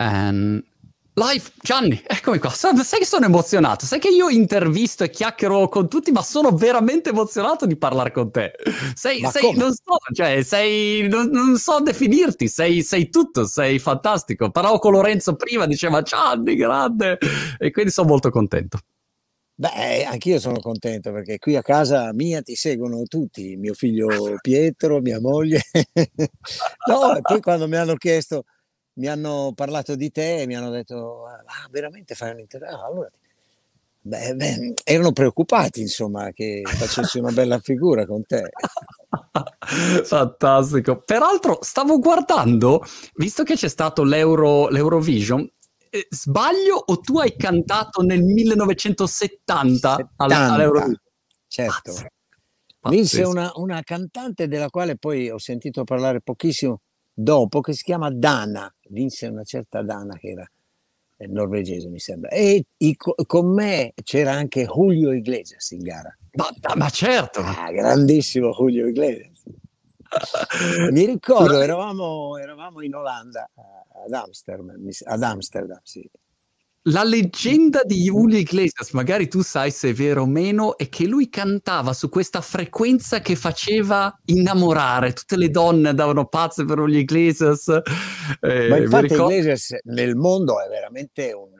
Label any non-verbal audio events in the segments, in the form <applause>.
And Live, Gianni, <laughs> eccomi qua. Sai che sono emozionato? Sai che io intervisto e chiacchiero con tutti, ma sono veramente emozionato di parlare con te. Sei, sei non so, cioè, sei, non, non so definirti, sei, sei, tutto, sei fantastico. Parlavo con Lorenzo prima, diceva Gianni, grande, e quindi sono molto contento. Beh, anch'io sono contento perché qui a casa mia ti seguono tutti, mio figlio Pietro, mia moglie. <laughs> no, e poi quando mi hanno chiesto mi hanno parlato di te e mi hanno detto, ah, veramente fai un'intervista? Ah, allora, beh, beh, erano preoccupati, insomma, che facessi una bella figura con te. <laughs> Fantastico. Peraltro, stavo guardando, visto che c'è stato l'Euro, l'Eurovision, eh, sbaglio o tu hai cantato nel 1970 70, all'Eurovision? Certo. Vinse una, una cantante della quale poi ho sentito parlare pochissimo dopo, che si chiama Dana vinse una certa Dana che era eh, norvegese mi sembra. E i, con me c'era anche Julio Iglesias in gara. Ma, ma certo. Ah, grandissimo Julio Iglesias. Mi ricordo eravamo, eravamo in Olanda ad Amsterdam, ad Amsterdam sì la leggenda di Julio Iglesias, magari tu sai se è vero o meno, è che lui cantava su questa frequenza che faceva innamorare. Tutte le donne andavano pazze per Julio Iglesias. Eh, Ma infatti ricordo... Iglesias nel mondo è veramente un,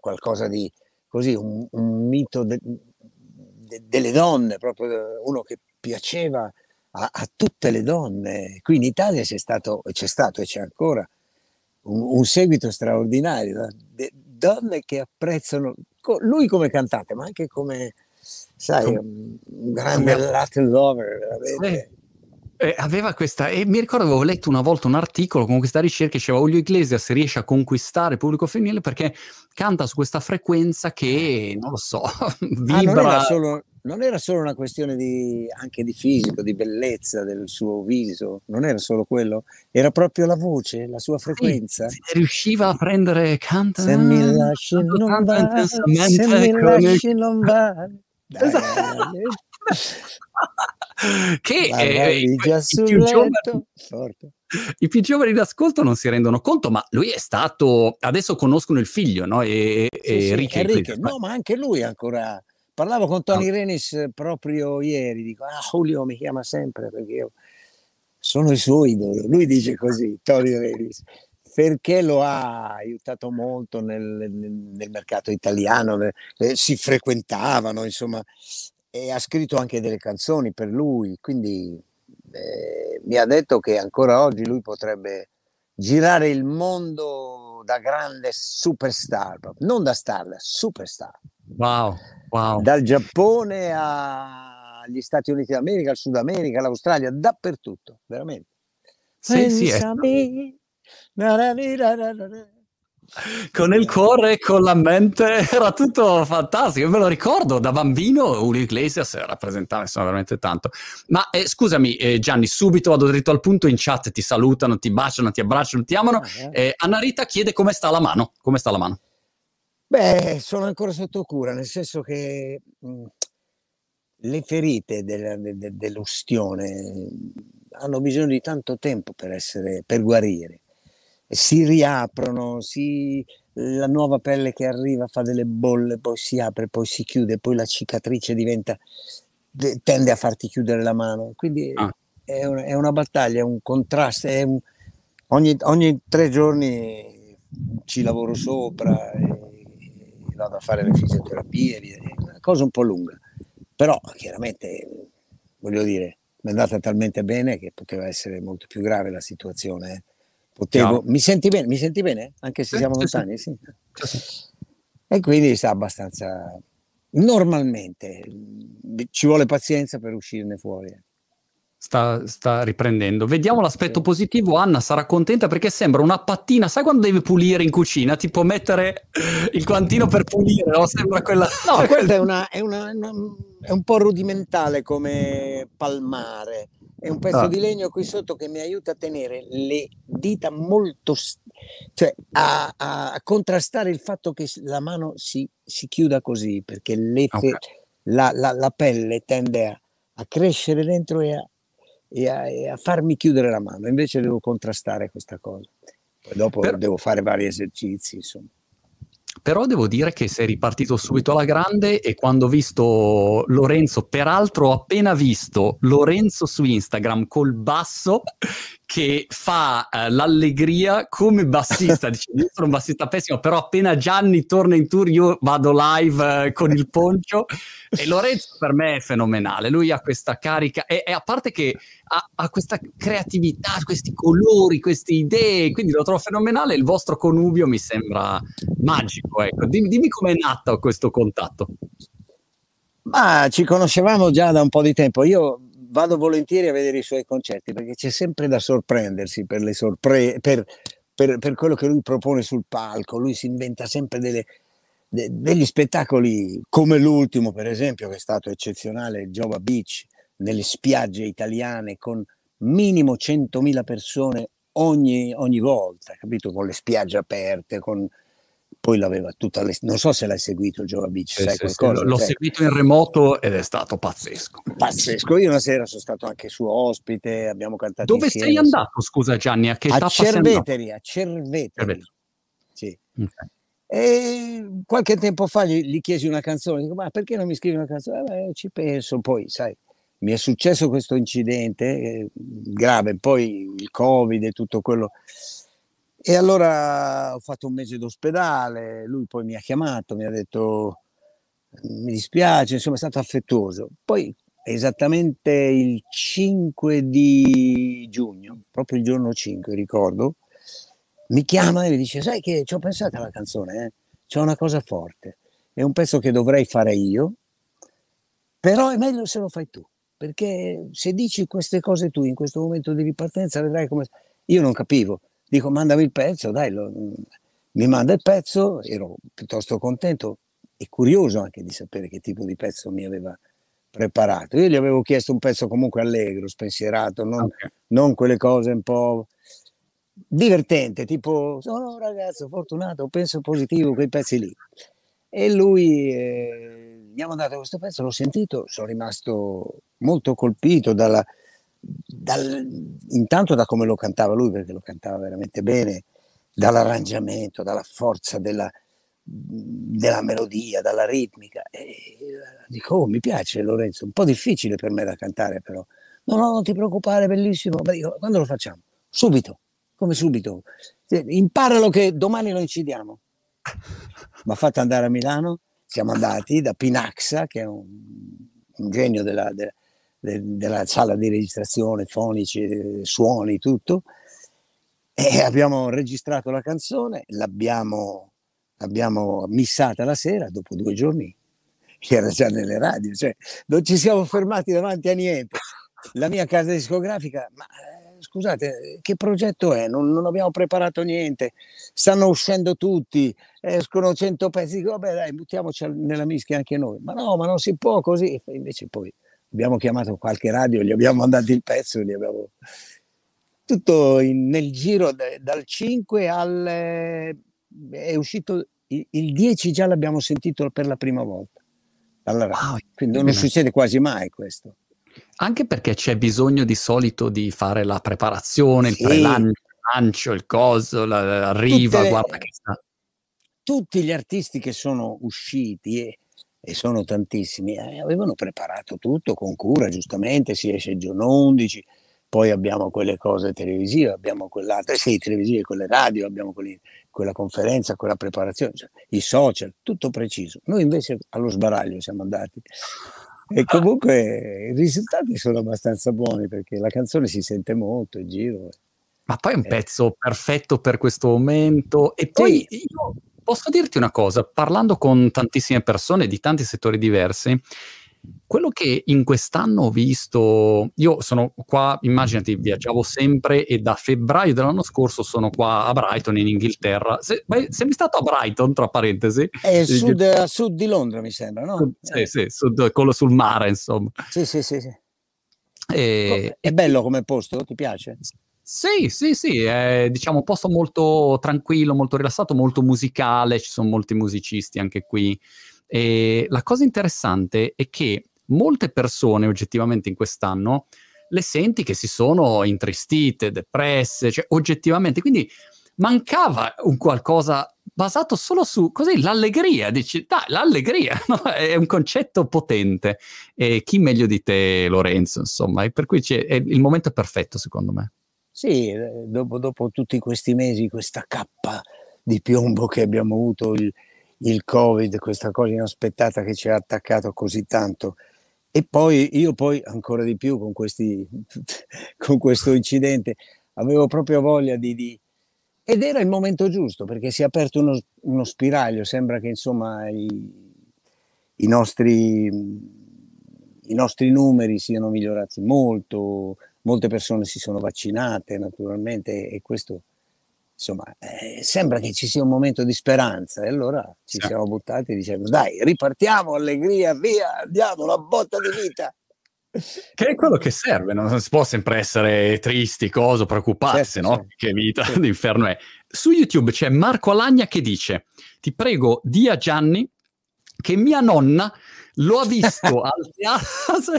qualcosa di così, un, un mito de, de, delle donne, proprio uno che piaceva a, a, tutte le donne. Qui in Italia c'è stato, c'è stato e c'è ancora un, un seguito straordinario. De, donne che apprezzano lui come cantante, ma anche come, sai, un, grande Latin lover, veramente. Eh, aveva questa, e mi ricordo avevo letto una volta un articolo con questa ricerca, diceva Julio Iglesias riesce a conquistare il pubblico femminile perché canta su questa frequenza che, non lo so, vibra. <laughs> Ah, non, non era solo una questione di, anche di fisico, di bellezza del suo viso, non era solo quello, era proprio la voce, la sua frequenza. Sì, riusciva a prendere canta. Se mi lasci non va, se mi lasci non va. <laughs> Esatto. che eh, i, più giovani, i più giovani d'ascolto non si rendono conto, ma lui è stato, adesso conoscono il figlio, no? E, sì, e sì, Enrique, Enrique. No, ma anche lui ancora Parlavo con Tony oh. Renis proprio ieri, dico, ah Julio mi chiama sempre perché io sono il suo idolo. Lui dice così, Tony Renis, perché lo ha aiutato molto nel, nel mercato italiano, eh, si frequentavano, insomma, e ha scritto anche delle canzoni per lui, quindi eh, mi ha detto che ancora oggi lui potrebbe girare il mondo da grande superstar, non da star, da superstar. Wow. Wow. Dal Giappone agli Stati Uniti d'America, al Sud America, all'Australia, dappertutto, veramente. Sì, sì, è... Con il cuore e con la mente <laughs> era tutto fantastico. Io me lo ricordo da bambino. Julio Iglesias rappresentava insomma veramente tanto. Ma eh, scusami, eh, Gianni, subito vado dritto al punto. In chat ti salutano, ti baciano, ti abbracciano, ti amano. Ah, eh. eh Anna Rita chiede come sta la mano. Come sta la mano? Beh, sono ancora sotto cura, nel senso che mh, le ferite del, de, de, dell'ustione hanno bisogno di tanto tempo per, essere, per guarire. Si riaprono, si, la nuova pelle che arriva fa delle bolle, poi si apre, poi si chiude, poi la cicatrice diventa, tende a farti chiudere la mano. Quindi ah. è, una, è, una, battaglia, è un contrasto. Un, ogni, ogni, tre giorni ci lavoro sopra. E, vado a fare le fisioterapie, una cosa un po' lunga, però chiaramente, voglio dire, mi è andata talmente bene che poteva essere molto più grave la situazione. Eh. Potevo... Mi senti bene? Mi senti bene? Anche se siamo lontani? Sì. E quindi sta abbastanza... Normalmente ci vuole pazienza per uscirne fuori. Sta, sta, riprendendo. Vediamo l'aspetto positivo. Anna sarà contenta perché sembra una pattina. Sai quando devi pulire in cucina? Ti può mettere il guantino per pulire, no? Sembra quella. <laughs> No, quella è, una, <laughs> è, una, una, è un po' rudimentale come palmare. È un pezzo ah. di legno qui sotto che mi aiuta a tenere le dita molto. cioè a, a contrastare il fatto che la mano si, si chiuda così perché le, okay. la, la, la, pelle tende a, a crescere dentro e a e a, e a, farmi chiudere la mano, invece devo contrastare questa cosa. Poi dopo per... devo fare vari esercizi, insomma. Però devo dire che sei ripartito subito alla grande e quando ho visto Lorenzo, peraltro ho appena visto Lorenzo su Instagram col basso che fa uh, l'allegria come bassista. <laughs> Dice, io sono un bassista pessimo, però appena Gianni torna in tour io vado live uh, con il poncio e Lorenzo per me è fenomenale. Lui ha questa carica e, e a parte che ha, ha, questa creatività, questi colori, queste idee, quindi lo trovo fenomenale. Il vostro connubio mi sembra magico. Ecco. Dimmi, dimmi com'è nato questo contatto. Ma ci conoscevamo già da un po' di tempo. Io vado volentieri a vedere i suoi concerti perché c'è sempre da sorprendersi per, le sorpre- per, per, per quello che lui propone sul palco. Lui si inventa sempre delle, de- degli spettacoli come l'ultimo, per esempio, che è stato eccezionale, Jova Beach, nelle spiagge italiane con minimo 100.000 persone ogni, ogni volta, capito? Con le spiagge aperte, con poi l'aveva tutta le... non so se l'hai seguito il Jova Beach, sì, sai sì, qualcosa? L'ho cioè... seguito in remoto ed è stato pazzesco. Pazzesco, io una sera sono stato anche suo ospite, abbiamo cantato Dove insieme, sei andato, scusa Gianni? A che a Cerveteri, a Cerveteri. Cerveteri. Sì. Okay. E qualche tempo fa gli, gli, chiesi una canzone, dico ma perché non mi scrivi una canzone? Eh, beh, ci penso, poi sai, mi è successo questo incidente eh, grave, poi il Covid e tutto quello e allora ho fatto un mese d'ospedale, lui poi mi ha chiamato, mi ha detto mi dispiace, insomma è stato affettuoso. Poi esattamente il 5 di giugno, proprio il giorno 5 ricordo, mi chiama e mi dice sai che ci ho pensato alla canzone, eh? c'è una cosa forte, è un pezzo che dovrei fare io, però è meglio se lo fai tu, perché se dici queste cose tu in questo momento di ripartenza vedrai come... Io non capivo, Dico, mandami il pezzo, dai, lo, mi manda il pezzo, ero piuttosto contento e curioso anche di sapere che tipo di pezzo mi aveva preparato. Io gli avevo chiesto un pezzo comunque allegro, spensierato, non, okay. non quelle cose un po' divertente, tipo sono un ragazzo fortunato, penso positivo, quei pezzi lì. E lui eh, mi ha mandato questo pezzo, l'ho sentito, sono rimasto molto colpito dalla, dal, intanto da come lo cantava lui, perché lo cantava veramente bene, dall'arrangiamento, dalla forza della, della melodia, dalla ritmica. E dico, oh, mi piace Lorenzo, un po' difficile per me da cantare però. No, no, non ti preoccupare, bellissimo. Dico, quando lo facciamo? Subito, come subito. Imparalo che domani lo incidiamo. Mi ha fatto andare a Milano, siamo andati da Pinaxa, che è un, un genio della, della de, della sala di registrazione, fonici, suoni, tutto. E abbiamo registrato la canzone, l'abbiamo, l'abbiamo missata la sera, dopo due giorni <laughs> era già nelle radio, cioè non ci siamo fermati davanti a niente. La mia casa discografica, ma eh, scusate, che progetto è? Non, non, abbiamo preparato niente, stanno uscendo tutti, escono cento pezzi, dico vabbè dai, buttiamoci nella mischia anche noi. Ma no, ma non si può così, invece poi abbiamo chiamato qualche radio, gli abbiamo mandato il pezzo, gli abbiamo... tutto in, nel giro de, dal 5 al... è uscito il, il 10 già l'abbiamo sentito per la prima volta. Allora, wow, quindi non succede quasi mai questo. Anche perché c'è bisogno di solito di fare la preparazione, sì. il pre-lancio, il coso, la, la Tutte, guarda che sta. Tutti gli artisti che sono usciti e e sono tantissimi, eh, avevano preparato tutto con cura, giustamente, si esce il giorno 11, poi abbiamo quelle cose televisive, abbiamo quell'altra, sì, televisive, quelle radio, abbiamo quelli, quella conferenza, quella preparazione, cioè, i social, tutto preciso. Noi invece allo sbaraglio siamo andati. E comunque i risultati sono abbastanza buoni perché la canzone si sente molto in giro. Ma poi è un eh. pezzo perfetto per questo momento. E poi io posso dirti una cosa, parlando con tantissime persone di tanti settori diversi, quello che in quest'anno ho visto, io sono qua, immaginati, viaggiavo sempre e da febbraio dell'anno scorso sono qua a Brighton in Inghilterra. Se, beh, sei stato a Brighton, tra parentesi? È sud, a sud di Londra, mi sembra, no? Sì, eh. sì, sud, quello sul mare, insomma. Sì, sì, sì. sì. E, è bello come posto, ti piace? Sì, sì, sì, è diciamo un posto molto tranquillo, molto rilassato, molto musicale, ci sono molti musicisti anche qui. E la cosa interessante è che molte persone oggettivamente in quest'anno le senti che si sono intristite, depresse, cioè oggettivamente, quindi mancava un qualcosa basato solo su così l'allegria, dici dai l'allegria <laughs> no? è un concetto potente e chi meglio di te Lorenzo insomma e per cui è il momento perfetto secondo me. Sì, eh, dopo, dopo tutti questi mesi, questa cappa di piombo che abbiamo avuto, il, il Covid, questa cosa inaspettata che ci ha attaccato così tanto, e poi io poi ancora di più con, questi, <laughs> con questo incidente avevo proprio voglia di, di, ed era il momento giusto perché si è aperto uno, uno spiraglio sembra che insomma i, i, nostri, i nostri numeri siano migliorati molto molte persone si sono vaccinate naturalmente e questo insomma, eh, sembra che ci sia un momento di speranza e allora ci sì. siamo buttati dicendo dai, ripartiamo, allegria, via, diamo una botta di vita. Che è quello che serve, non si può sempre essere tristi, cosa, preoccuparsi, certo, no? Certo. Che vita certo. d'inferno è. Su YouTube c'è Marco Alagna che dice, ti prego, di a Gianni che mia nonna lo ha visto <laughs> al teatro,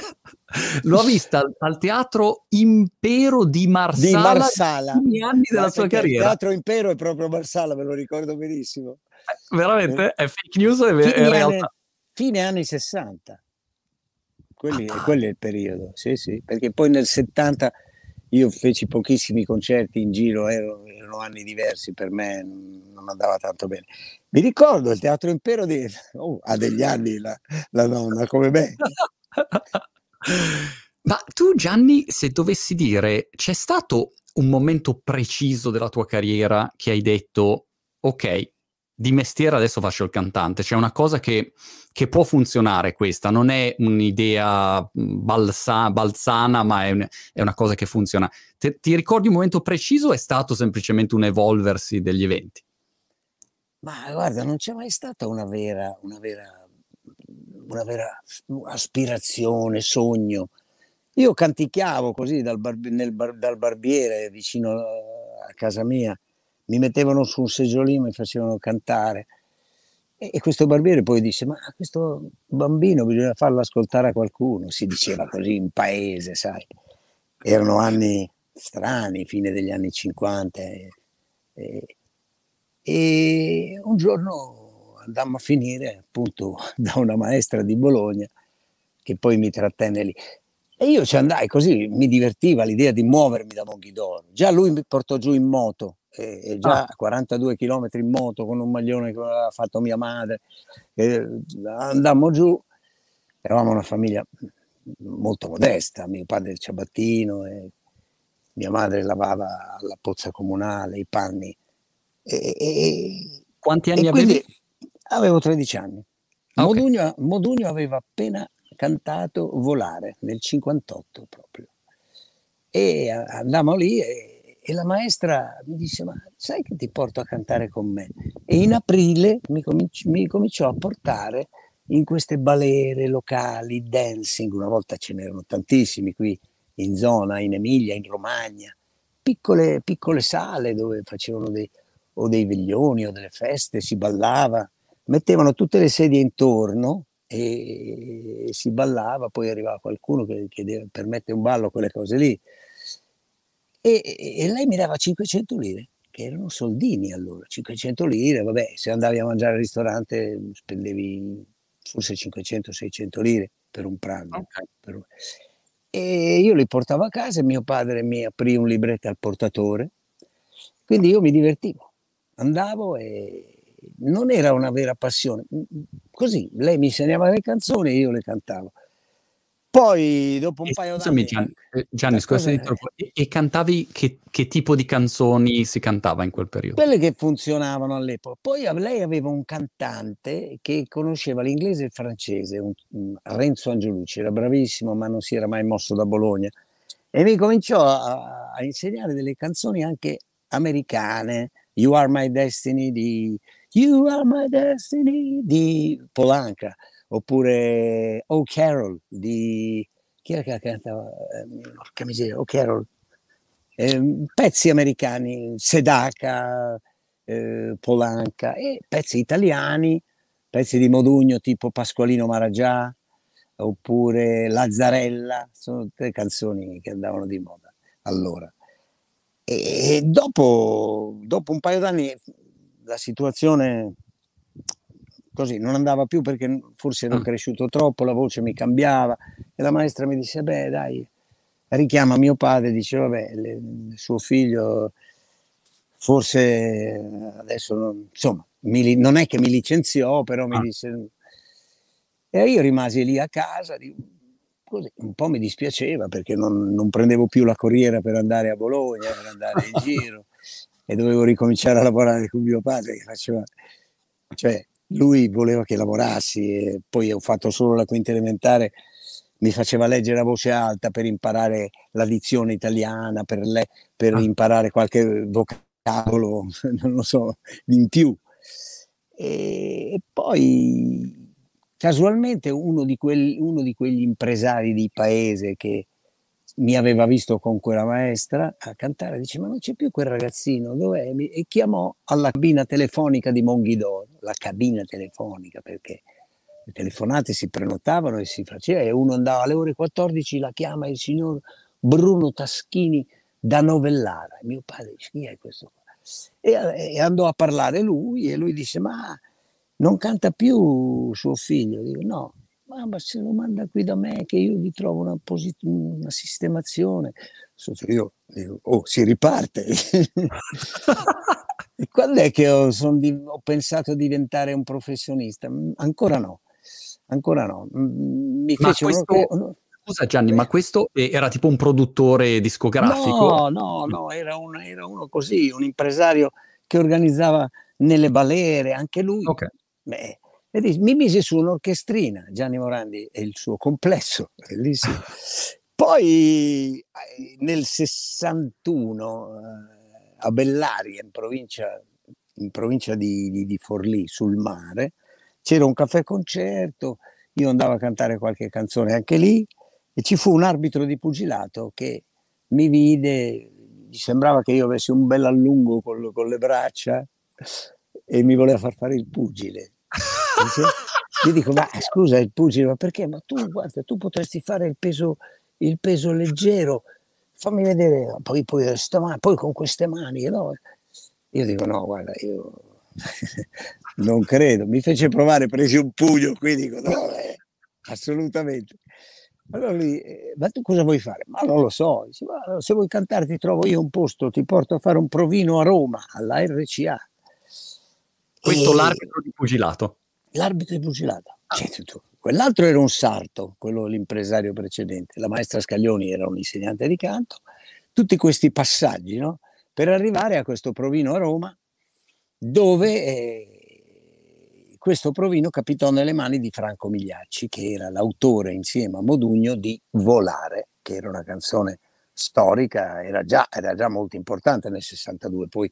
lo ha vista al, al, teatro Impero di Marsala, di Marsala. anni della Ma sua carriera. Il teatro Impero è proprio Marsala, me lo ricordo benissimo. Eh, veramente? È fake news è, fine è realtà? Anni, fine anni 60. Quelli, ah, quello è il periodo, sì, sì, perché poi nel 70 io feci pochissimi concerti in giro, erano, erano anni diversi per me, non andava tanto bene. Mi ricordo il Teatro Impero di... Oh, ha degli anni la, la nonna come me. <laughs> Ma tu Gianni, se dovessi dire, c'è stato un momento preciso della tua carriera che hai detto, ok, di mestiere adesso faccio il cantante, c'è una cosa che, che può funzionare questa, non è un'idea balsa, balzana, ma è, un, è, una cosa che funziona. Te, ti ricordi un momento preciso o è stato semplicemente un evolversi degli eventi? Ma guarda, non c'è mai stata una vera, una vera, una vera aspirazione, sogno. Io canticchiavo così dal, bar, nel, dal barbiere vicino a casa mia mi mettevano su un seggiolino, mi facevano cantare. E, e questo barbiere poi disse, ma questo bambino bisogna farlo ascoltare a qualcuno, si diceva così in paese, sai. Erano anni strani, fine degli anni 50. E, e, e un giorno andammo a finire appunto <laughs> da una maestra di Bologna che poi mi trattenne lì. E io ci andai così, mi divertiva l'idea di muovermi da Monghidoro. Già lui mi portò giù in moto e, e già ah. 42 km in moto con un maglione che aveva fatto mia madre. E andammo giù, eravamo una famiglia molto modesta, mio padre il ciabattino e mia madre lavava alla pozza comunale i panni. E, e, Quanti anni avevi? Avevo 13 anni. Ah, Modugno, okay. Modugno aveva appena cantato Volare nel 58 proprio. E andammo lì e e la maestra mi disse, ma sai che ti porto a cantare con me? E in aprile mi, cominci- mi cominciò a portare in queste balere locali, dancing, una volta ce n'erano tantissimi qui in zona, in Emilia, in Romagna, piccole, piccole sale dove facevano dei, o dei veglioni o delle feste, si ballava, mettevano tutte le sedie intorno e si ballava, poi arrivava qualcuno che chiedeva per mettere un ballo, quelle cose lì. E, e, lei mi dava 500 lire, che erano soldini allora, 500 lire, vabbè, se andavi a mangiare al ristorante spendevi forse 500-600 lire per un pranzo. Okay. Per... E io li portavo a casa e mio padre mi aprì un libretto al portatore, quindi io mi divertivo, andavo e non era una vera passione, così lei mi insegnava le canzoni e io le cantavo. Poi dopo un e paio d'anni... Gianni, eh, Gianni scusa, e, e, cantavi che, che, tipo di canzoni si cantava in quel periodo? Quelle che funzionavano all'epoca. Poi lei aveva un cantante che conosceva l'inglese e il francese, un, un, Renzo Angelucci, era bravissimo ma non si era mai mosso da Bologna e mi cominciò a, a insegnare delle canzoni anche americane, You Are My Destiny di... You Are My Destiny di Polanca oppure Carol di chi era che cantava? Eh, porca miseria, Carol. Eh, pezzi americani, Sedaka, eh, Polanca e pezzi italiani, pezzi di Modugno tipo Pasqualino Maragià oppure Lazzarella, sono tutte canzoni che andavano di moda allora. E dopo, dopo un paio d'anni la situazione così non andava più perché forse ero mm. cresciuto troppo, la voce mi cambiava e la maestra mi disse, beh dai, richiama mio padre, dice, vabbè, le, suo figlio forse adesso, non, insomma, mi, non è che mi licenziò, però mi ah. disse... E io rimasi lì a casa, così, un po' mi dispiaceva perché non, non, prendevo più la corriera per andare a Bologna, per andare in <laughs> giro e dovevo ricominciare a lavorare con mio padre che faceva, cioè lui voleva che lavorassi e poi ho fatto solo la quinta elementare, mi faceva leggere a voce alta per imparare la dizione italiana, per, le, per ah. imparare qualche vocabolo, <laughs> non lo so, in più. E, poi casualmente uno di, quel, uno di quegli impresari di paese che mi aveva visto con quella maestra a cantare, dice ma non c'è più quel ragazzino, dov'è? E chiamò alla cabina telefonica di Monghidoro, la cabina telefonica perché le telefonate si prenotavano e si faceva e uno andava alle ore 14, la chiama il signor Bruno Taschini da Novellara. Mio padre dice chi è questo? E, e andò a parlare lui e lui disse ma non canta più suo figlio. Dico, no, ma se lo manda qui da me che io gli trovo una, posit- una sistemazione. Io dico, oh, si riparte. <laughs> e quando è che ho, di- ho, pensato a diventare un professionista? Mm, ancora no, ancora no. Mm, mi ma questo... uno... Scusa Gianni, ma questo era tipo un produttore discografico? No, no, no, era, un, era uno così, un impresario che organizzava nelle balere, anche lui. Okay. Beh, e dice, mi mise su un'orchestrina, Gianni Morandi e il suo complesso, bellissimo. <laughs> Poi eh, nel 61 eh, a Bellaria, in provincia, in provincia di, di, di, Forlì, sul mare, c'era un caffè concerto, io andavo a cantare qualche canzone anche lì e ci fu un arbitro di pugilato che mi vide, gli sembrava che io avessi un bel allungo con, con le braccia e mi voleva far fare il pugile. Gli dico, ma scusa il pugile, ma perché? Ma tu, guarda, tu potresti fare il peso, il peso leggero, fammi vedere, poi, poi, poi con queste mani, no? Io dico, no, guarda, io <laughs> non credo. Mi fece provare, presi un pugno, qui dico, no, eh, assolutamente. Allora lui, eh, ma tu cosa vuoi fare? Ma non lo so. Dice, se vuoi cantare ti trovo io un posto, ti porto a fare un provino a Roma, alla RCA. Questo e... l'arbitro di pugilato. L'arbitro di pugilato. Ah. Quell'altro era un sarto, quello l'impresario precedente. La maestra Scaglioni era un insegnante di canto. Tutti questi passaggi, no? Per arrivare a questo provino a Roma, dove eh, questo provino capitò nelle mani di Franco Migliacci, che era l'autore insieme a Modugno di Volare, che era una canzone storica, era già, era già molto importante nel 62, poi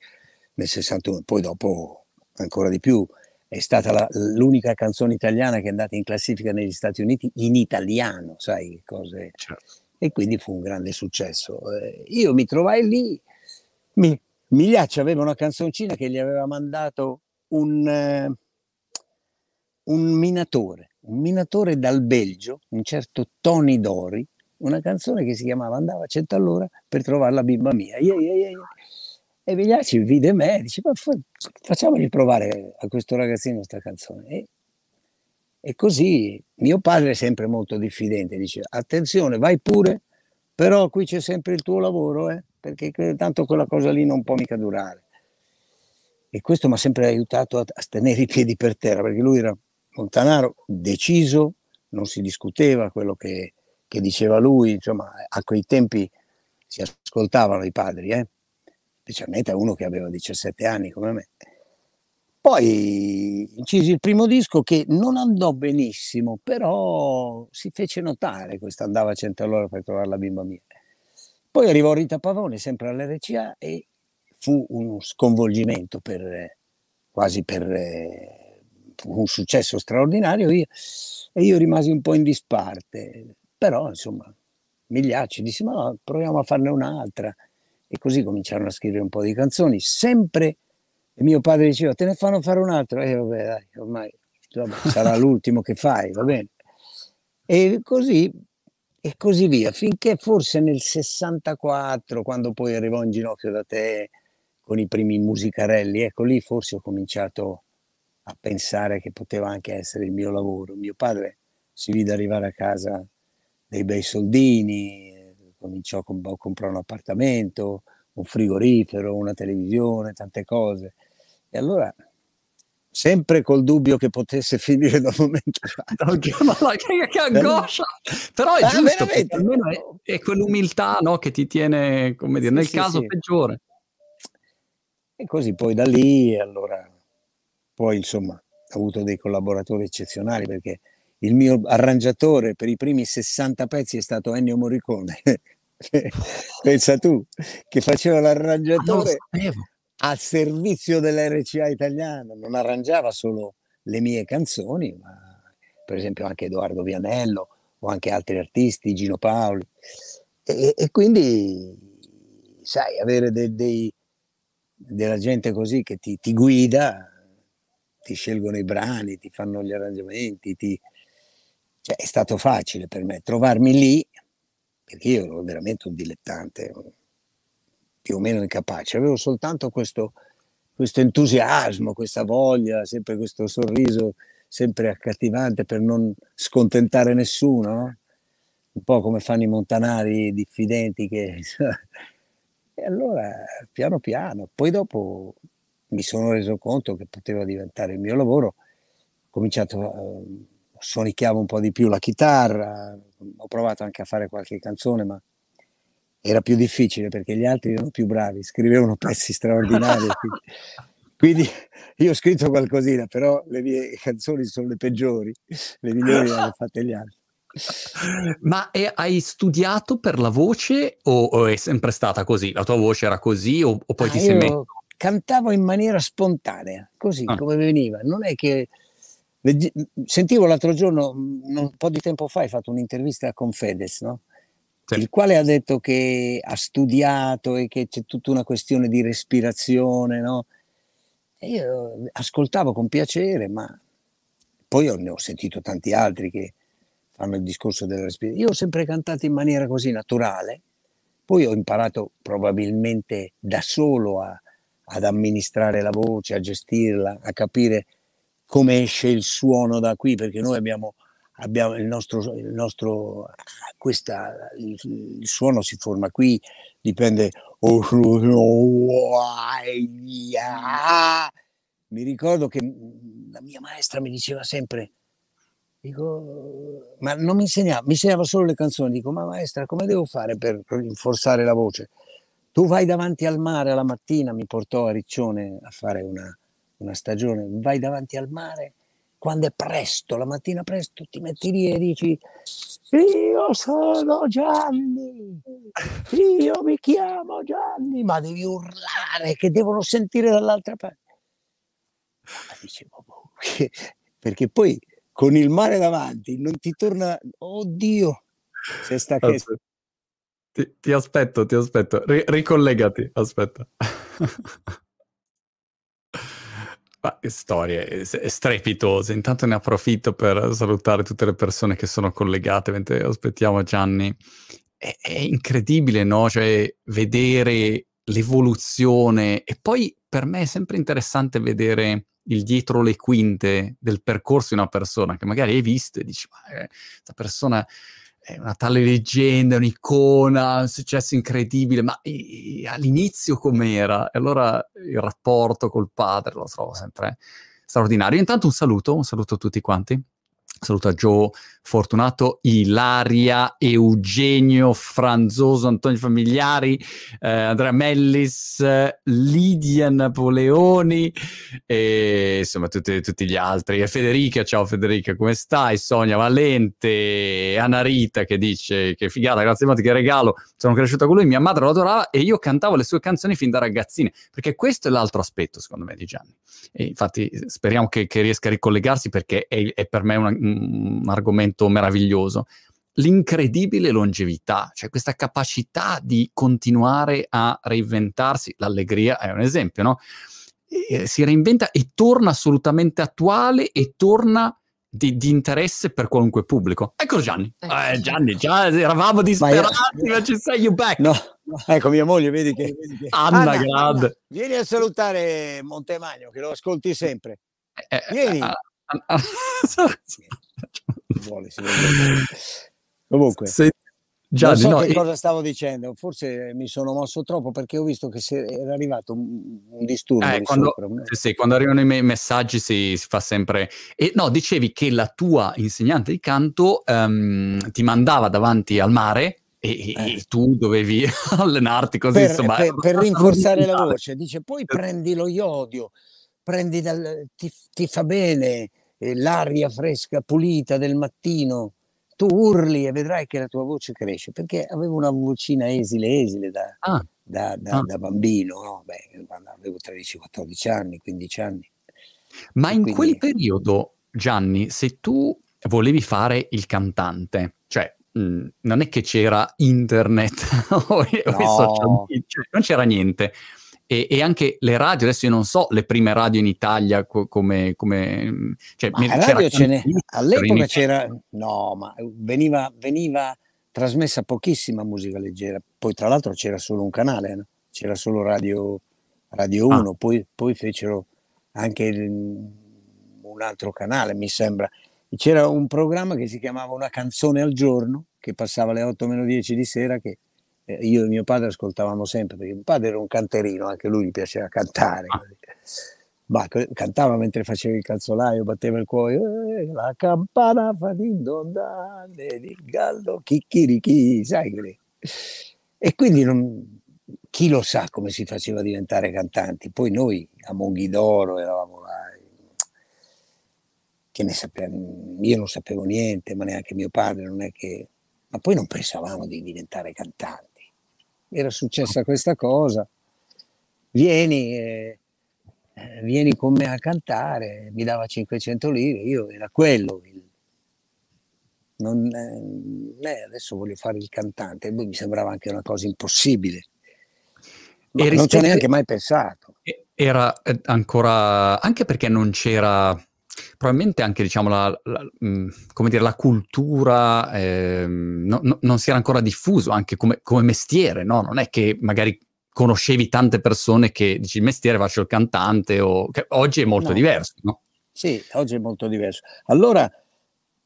nel 61, poi dopo ancora di più, è stata la, l'unica canzone italiana che è andata in classifica negli Stati Uniti in italiano, sai, cose... Certo. E quindi fu un grande successo. Eh, io mi trovai lì, mi, Migliaccio aveva una canzoncina che gli aveva mandato un, eh, un minatore, un minatore dal Belgio, un certo Tony Dori, una canzone che si chiamava Andava a 100 all'ora per trovare la bimba mia. Yeah, yeah, yeah. E Vigliacci vide me e dice, ma facciamogli provare a questo ragazzino questa canzone. E, e, così mio padre è sempre molto diffidente, dice, attenzione, vai pure, però qui c'è sempre il tuo lavoro, eh, perché tanto quella cosa lì non può mica durare. E questo mi ha sempre aiutato a, a tenere i piedi per terra, perché lui era Montanaro, deciso, non si discuteva quello che, che diceva lui, insomma, a quei tempi si ascoltavano i padri, eh? Specialmente a uno che aveva 17 anni come me. Poi incisi il primo disco che non andò benissimo, però si fece notare questo andava a 100 all'ora per trovare la bimba mia. Poi arrivò Rita Pavone, sempre all'RCA, e fu uno sconvolgimento per, quasi per un successo straordinario io, e io rimasi un po' in disparte. Però, insomma, Migliacci disse, ma no, proviamo a farne un'altra. E così cominciarono a scrivere un po' di canzoni, sempre, e mio padre diceva, te ne fanno fare un altro? E vabbè, dai, ormai insomma, <laughs> sarà l'ultimo che fai, va bene. E così e così via, finché forse nel 64, quando poi arrivò in ginocchio da te con i primi musicarelli, ecco lì forse ho cominciato a pensare che poteva anche essere il mio lavoro. Mio padre si vide arrivare a casa dei bei soldini, cominciò a comprare un appartamento, un frigorifero, una televisione, tante cose. E allora, sempre col dubbio che potesse <laughs> finire da un momento all'altro. No, che, che angoscia! Però è ah, giusto, almeno è, è quell'umiltà no, che ti tiene, come dire, sì, nel sì, caso sì. peggiore. E così poi da lì, allora, poi insomma, ho avuto dei collaboratori eccezionali perché il mio arrangiatore per i primi 60 pezzi è stato Ennio Morricone. <laughs> <laughs> Pensa tu, che faceva l'arrangiatore al servizio dell'RCA italiana, non arrangiava solo le mie canzoni, ma per esempio anche Edoardo Vianello o anche altri artisti, Gino Paoli. E, e quindi, sai, avere dei, dei, della gente così che ti, ti, guida, ti scelgono i brani, ti fanno gli arrangiamenti, ti... Cioè, è stato facile per me trovarmi lì perché io ero veramente un dilettante, più o meno incapace, avevo soltanto questo, questo entusiasmo, questa voglia, sempre questo sorriso sempre accattivante per non scontentare nessuno, no? un po' come fanno i montanari diffidenti che... e allora piano piano, poi dopo mi sono reso conto che poteva diventare il mio lavoro, ho cominciato a suonicchiavo un po' di più la chitarra, ho provato anche a fare qualche canzone, ma era più difficile perché gli altri erano più bravi, scrivevano pezzi straordinari. quindi, <laughs> quindi, io ho scritto qualcosina, però le mie canzoni sono le peggiori, le migliori le hanno fatte gli altri. Ma è, hai studiato per la voce o, o, è sempre stata così? La tua voce era così o, o poi ah, ti sei messo? Cantavo in maniera spontanea, così ah. come veniva. Non è che Sentivo l'altro giorno, un po' di tempo fa, hai fatto un'intervista con Fedez, no? Sì. il quale ha detto che ha studiato e che c'è tutta una questione di respirazione, no? E io ascoltavo con piacere, ma poi ne ho sentito tanti altri che fanno il discorso della respirazione. Io ho sempre cantato in maniera così naturale, poi ho imparato probabilmente da solo a, ad amministrare la voce, a gestirla, a capire come esce il suono da qui, perché noi abbiamo, abbiamo il nostro, il nostro questa, il, il, suono si forma qui, dipende. Mi ricordo che la mia maestra mi diceva sempre, dico, ma non mi insegnava, mi insegnava solo le canzoni, dico, ma maestra, come devo fare per rinforzare la voce? Tu vai davanti al mare alla mattina, mi portò a Riccione a fare una, una stagione, vai davanti al mare, quando è presto, la mattina presto, ti metti lì e dici io sono Gianni, io mi chiamo Gianni, ma devi urlare che devono sentire dall'altra parte. Ma dicevo, boh, perché poi con il mare davanti non ti torna, oddio, se sta che... Ti, ti aspetto, ti aspetto, R- ricollegati, aspetta. <laughs> Ma che storie strepitose. Intanto ne approfitto per salutare tutte le persone che sono collegate mentre aspettiamo Gianni. È, è incredibile, no? Cioè, vedere l'evoluzione e poi per me è sempre interessante vedere il dietro le quinte del percorso di una persona che magari hai visto e dici, ma questa eh, persona è una tale leggenda, un'icona, un successo incredibile, ma e, e, all'inizio com'era? E allora il rapporto col padre lo trovo sempre straordinario. Intanto un saluto, un saluto a tutti quanti. Saluto a Joe Fortunato, Ilaria, Eugenio Franzoso, Antonio Familiari, eh, Andrea Mellis, Lidia Napoleoni e insomma tutti, tutti, gli altri. E Federica, ciao Federica, come stai? Sonia Valente, Anna Rita che dice che figata, grazie a Monti, che regalo, sono cresciuta con lui, mia madre lo adorava e io cantavo le sue canzoni fin da ragazzina, perché questo è l'altro aspetto secondo me di Gianni. E infatti speriamo che, che riesca a ricollegarsi perché è, è per me una, un argomento meraviglioso. L'incredibile longevità, cioè questa capacità di continuare a reinventarsi, l'allegria è un esempio, no? E si reinventa e torna assolutamente attuale e torna di, di, interesse per qualunque pubblico. Eccolo Gianni. Eh, eh Gianni, già eravamo disperati, ma, ma ci sei you back. No, ecco mia moglie, vedi che... Anna, Anna. Anna, vieni a salutare Montemagno, che lo ascolti sempre. Eh, eh vuole, si vuole. Comunque. Se, Già, non so no, che cosa stavo dicendo, forse mi sono mosso troppo perché ho visto che era arrivato un, un disturbo. Eh, quando, sì, quando, arrivano i me- messaggi si, si, fa sempre... E no, dicevi che la tua insegnante di canto um, ti mandava davanti al mare e, eh. e tu dovevi <laughs> allenarti così, per, insomma. Per, per rinforzare la voce, dice poi prendi lo iodio, prendi dal, ti, ti fa bene eh, l'aria fresca, pulita del mattino tu urli e vedrai che la tua voce cresce, perché avevo una vocina esile, esile da, ah. da, da, ah. da bambino, no? Beh, avevo 13-14 anni, 15 anni. Ma in quindi... quel periodo, Gianni, se tu volevi fare il cantante, cioè mh, non è che c'era internet <laughs> o, no. o social media, cioè, non c'era niente e, e, anche le radio, adesso io non so le prime radio in Italia co- come... come cioè, ma radio ce n'è, all'epoca c'era, no, ma veniva, veniva, trasmessa pochissima musica leggera, poi tra l'altro c'era solo un canale, no? c'era solo Radio, radio 1, ah. poi, poi, fecero anche il, un altro canale, mi sembra. C'era un programma che si chiamava Una canzone al giorno, che passava alle 8 meno 10 di sera, che io e mio padre ascoltavamo sempre, perché mio padre era un canterino, anche lui gli piaceva cantare. Ah. Ma cantava mentre faceva il calzolaio, batteva il cuore, eh, la campana fa din don il gallo chicchirichi, sai? E quindi non, chi lo sa come si faceva a diventare cantanti. Poi noi a Monghidoro eravamo là, che ne sapevamo, io non sapevo niente, ma neanche mio padre, non è che... Ma poi non pensavamo di diventare cantanti era successa questa cosa, vieni, eh, vieni con me a cantare, mi dava 500 lire, io era quello. Il, non, eh, adesso voglio fare il cantante, mi sembrava anche una cosa impossibile. Ma non ci ho neanche mai pensato. Era eh, ancora, anche perché non c'era probabilmente anche diciamo, la, la, come dire, la cultura eh, no, no, non si era ancora diffuso anche come, come mestiere, no? Non è che magari conoscevi tante persone che dici il mestiere faccio il cantante o oggi è molto diverso? Sì, oggi è molto diverso. Allora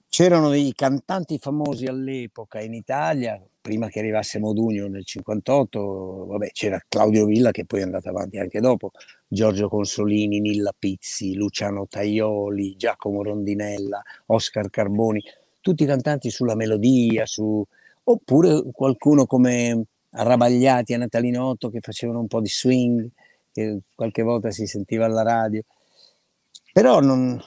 c'erano dei cantanti famosi all'epoca in Italia, prima che arrivasse Modugno nel 58, vabbè, c'era Claudio Villa che poi è andato avanti anche dopo, Giorgio Consolini, Nilla Pizzi, Luciano Taioli, Giacomo Rondinella, Oscar Carboni, tutti cantanti sulla melodia, su... oppure qualcuno come Arrabagliati a Natalinotto che facevano un po' di swing, che qualche volta si sentiva alla radio. Però non,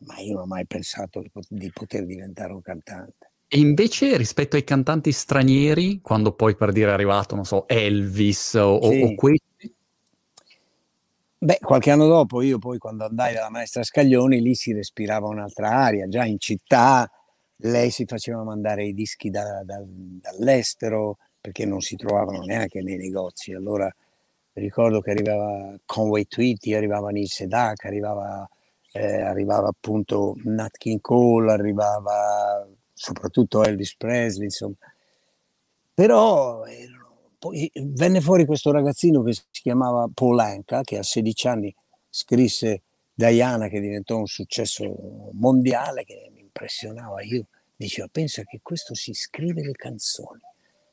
ma io non ho mai pensato di poter diventare un cantante. E invece rispetto ai cantanti stranieri, quando poi per dire è arrivato, non so, Elvis o, sì. o questi? Beh, qualche anno dopo, io poi quando andai dalla maestra Scaglioni, lì si respirava un'altra aria, già in città lei si faceva mandare i dischi da, da, dall'estero perché non si trovavano neanche nei negozi. Allora ricordo che arrivava Conway Twitty, arrivava Neil Sedaka, arrivava, eh, arrivava appunto Nat King Cole, arrivava soprattutto Elvis Presley, insomma. Però poi venne fuori questo ragazzino che si chiamava Paul Anka, che a 16 anni scrisse Diana, che diventò un successo mondiale, che mi impressionava. Io dicevo, pensa che questo si scrive le canzoni,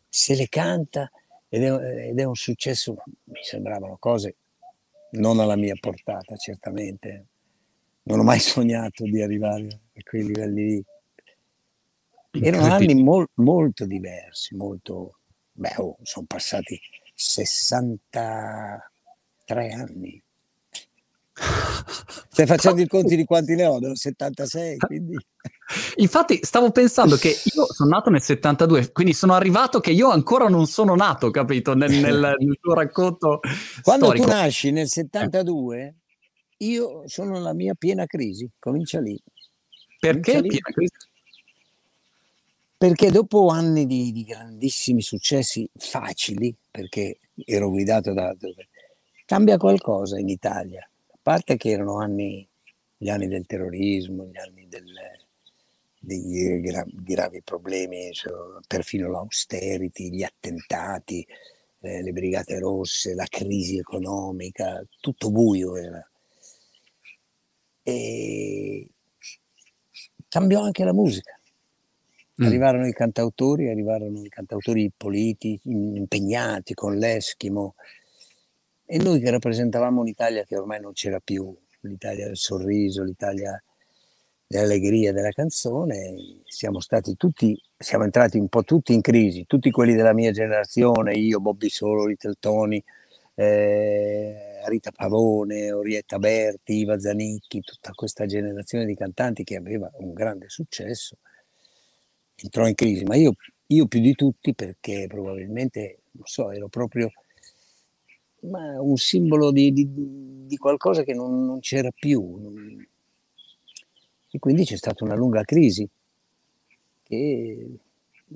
se le canta ed è, ed è un successo, mi sembravano cose non alla mia portata, certamente. Non ho mai sognato di arrivare a quei livelli lì. Erano anni mol, molto diversi, molto... Beh, oh, sono passati 63 anni. Stai facendo i conti di quanti ne ho? Devo 76, quindi... Infatti stavo pensando che io sono nato nel 72, quindi sono arrivato che io ancora non sono nato, capito, nel, nel, nel tuo racconto Quando storico. tu nasci nel 72, io sono nella mia piena crisi, comincia lì. Perché comincia lì. Perché dopo anni di, di grandissimi successi facili, perché ero guidato da cambia qualcosa in Italia. A parte che erano anni, gli anni del terrorismo, gli anni del, dei gravi problemi, cioè, perfino l'austerity, gli attentati, eh, le brigate rosse, la crisi economica, tutto buio era. E cambiò anche la musica. Mm. Arrivarono i cantautori, arrivarono i cantautori politici impegnati con l'Eschimo e noi che rappresentavamo un'Italia che ormai non c'era più, l'Italia del sorriso, l'Italia dell'allegria della canzone, siamo stati tutti, siamo entrati un po' tutti in crisi, tutti quelli della mia generazione, io, Bobby Solo, Little Tony, eh, Rita Pavone, Orietta Berti, Iva Zanicchi, tutta questa generazione di cantanti che aveva un grande successo, entrò in crisi, ma io, io più di tutti perché probabilmente, non so, ero proprio un simbolo di, di, di qualcosa che non, non c'era più. E quindi c'è stata una lunga crisi che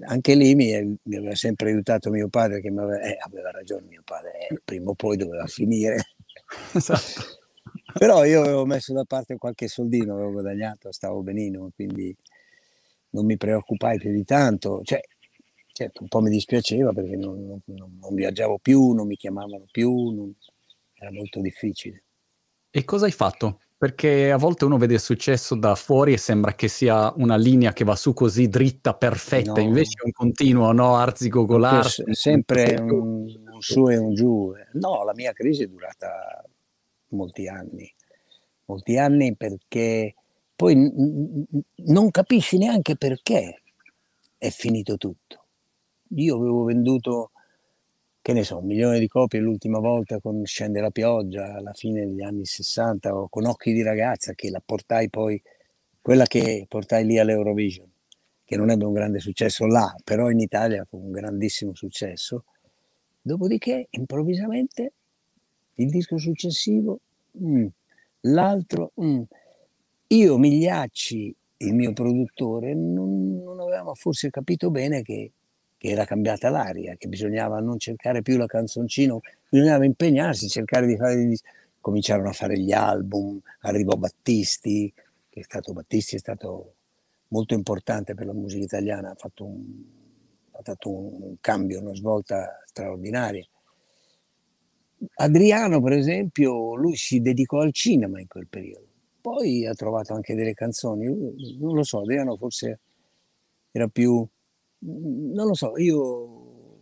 anche lì mi, mi aveva sempre aiutato mio padre che aveva, eh, aveva ragione mio padre, eh, prima o poi doveva finire. <laughs> Esatto. Però io avevo messo da parte qualche soldino, avevo guadagnato, stavo benino, quindi non mi preoccupai più di tanto. Cioè, certo, un po' mi dispiaceva perché non, non, non viaggiavo più, non mi chiamavano più, non, era molto difficile. E cosa hai fatto? Perché a volte uno vede il successo da fuori e sembra che sia una linea che va su così dritta, perfetta, no. invece è un continuo, no? Arzigogolar. È sempre un, un su e un giù. No, la mia crisi è durata molti anni, molti anni perché poi non capisci neanche perché è finito tutto. Io avevo venduto che ne so, un milione di copie l'ultima volta con Scende la pioggia alla fine degli anni 60 o con Occhi di ragazza che la portai poi, quella che portai lì all'Eurovision, che non ebbe un grande successo là, però in Italia fu un grandissimo successo. Dopodiché improvvisamente il disco successivo, mm, l'altro, mm. Io, Migliacci, il mio produttore, non, non avevamo forse capito bene che che era cambiata l'aria, che bisognava non cercare più la canzoncina, bisognava impegnarsi, cercare di fare... Di... Cominciarono a fare gli album, arrivò Battisti, che è stato, Battisti è stato molto importante per la musica italiana, ha fatto un, ha fatto un cambio, una svolta straordinaria. Adriano, per esempio, lui si dedicò al cinema in quel periodo. Poi ha trovato anche delle canzoni, non lo so, Adriano forse era più non lo so, io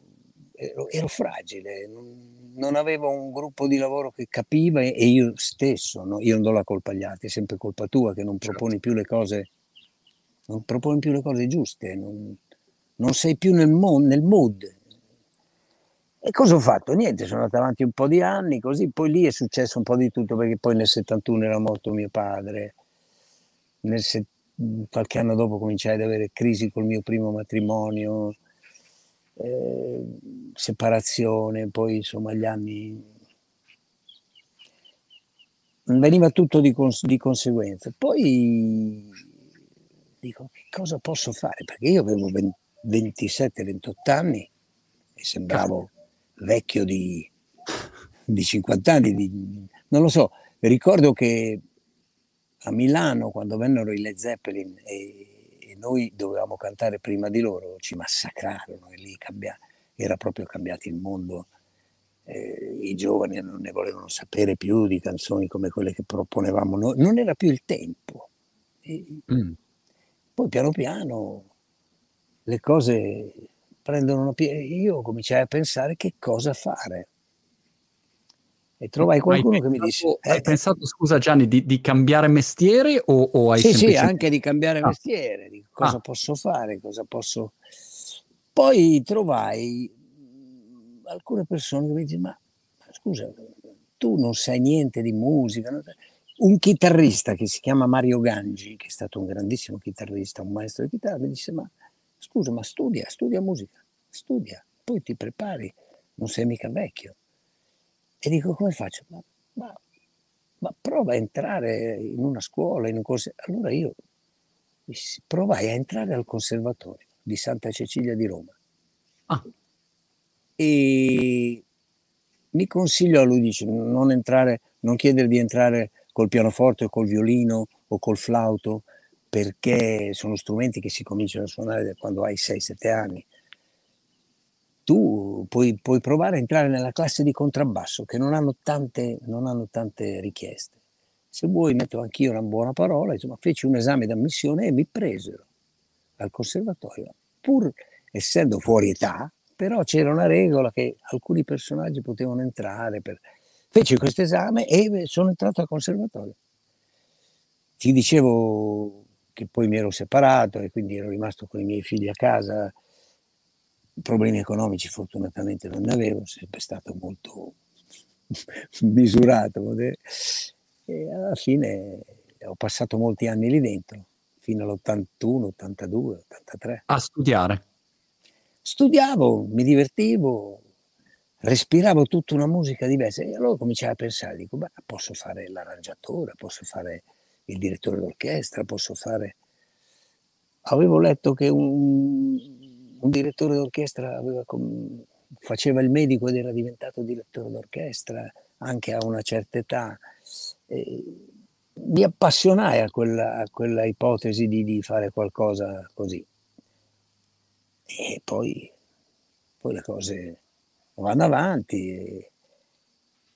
ero, ero fragile, non, non, avevo un gruppo di lavoro che capiva e, e io stesso, no? io non do la colpa agli altri, è sempre colpa tua che non certo. proponi più le cose, non proponi più le cose giuste, non, non sei più nel, mo- nel mood. E cosa ho fatto? Niente, sono andato avanti un po' di anni, così poi lì è successo un po' di tutto perché poi nel 71 era morto mio padre, nel 71 qualche anno dopo cominciai ad avere crisi col mio primo matrimonio, eh, separazione, poi insomma gli anni veniva tutto di, cons- di conseguenza. Poi dico che cosa posso fare? Perché io avevo 27-28 anni e sembravo vecchio di, di 50 anni, di, non lo so. Ricordo che a Milano quando vennero i Led Zeppelin e, e noi dovevamo cantare prima di loro, ci massacrarono e lì cambia, era proprio cambiato il mondo. Eh, I giovani non ne volevano sapere più di canzoni come quelle che proponevamo noi, non era più il tempo. E, mm. Poi piano piano le cose prendono una piede. Io cominciai a pensare che cosa fare e trovai qualcuno pensato, che mi disse... Eh, hai pensato, scusa Gianni, di, di cambiare mestiere o, o hai Sì, semplicemente... sì, anche di cambiare ah. mestiere, di cosa ah. posso fare, cosa posso... Poi trovai alcune persone che mi dicono, ma scusa, tu non sai niente di musica. Un chitarrista che si chiama Mario Gangi, che è stato un grandissimo chitarrista, un maestro di chitarra, mi disse, ma scusa, ma studia, studia musica, studia, poi ti prepari, non sei mica vecchio. E dico, come faccio? Ma, ma, ma prova a entrare in una scuola, in un corso. Allora io provai a entrare al conservatorio di Santa Cecilia di Roma. Ah. E mi consiglio a lui, dice, non entrare, non chiedere di entrare col pianoforte o col violino o col flauto, perché sono strumenti che si cominciano a suonare da quando hai 6-7 anni. Tu puoi, puoi, provare a entrare nella classe di contrabbasso che non hanno tante, non hanno tante richieste. Se vuoi metto anch'io una buona parola, insomma, feci un esame d'ammissione e mi presero al conservatorio, pur essendo fuori età, però c'era una regola che alcuni personaggi potevano entrare. Per... Feci questo esame e sono entrato al conservatorio. Ti dicevo che poi mi ero separato e quindi ero rimasto con i miei figli a casa. Problemi economici fortunatamente non ne avevo, sempre stato molto <laughs> misurato. E alla fine ho passato molti anni lì dentro, fino all'81, 82, 83. A studiare? Studiavo, mi divertivo, respiravo tutta una musica diversa e allora cominciai a pensare, dico, beh, posso fare l'arrangiatore, posso fare il direttore d'orchestra, posso fare... Avevo letto che un, un direttore d'orchestra com... faceva il medico ed era diventato direttore d'orchestra anche a una certa età. E mi appassionai a quella, a quella ipotesi di, di, fare qualcosa così. E poi, poi le cose vanno avanti. E,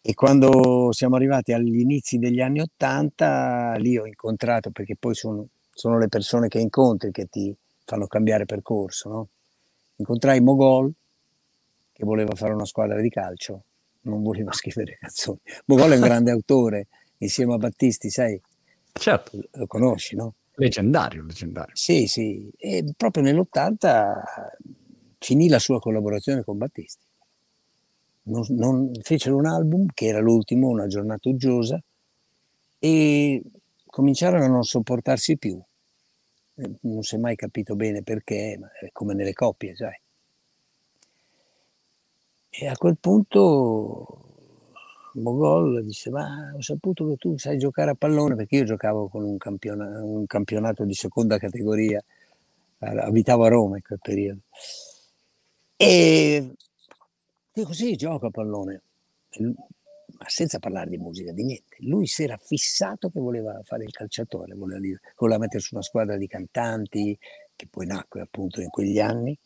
e quando siamo arrivati agli inizi degli anni Ottanta, lì ho incontrato, perché poi sono, sono, le persone che incontri che ti fanno cambiare percorso, no? Incontrai Mogol, che voleva fare una squadra di calcio, non voleva <laughs> scrivere canzoni. Mogol è un grande autore, insieme a Battisti, sai? Certo. Lo conosci, no? Leggendario, leggendario. Sì, sì. E proprio nell'80 finì la sua collaborazione con Battisti non, non, fecero un album che era l'ultimo, Una giornata uggiosa, e cominciarono a non sopportarsi più. Eh, non si è mai capito bene perché, ma è come nelle coppie, sai. E a quel punto Mogol disse, ma ho saputo che tu sai giocare a pallone, perché io giocavo con un, campiona- un campionato di seconda categoria, abitavo a Roma in quel periodo. E Dico sì, gioco a pallone, ma senza parlare di musica, di niente. Lui si era fissato che voleva fare il calciatore, voleva, voleva mettersi una squadra di cantanti, che poi nacque appunto in quegli anni,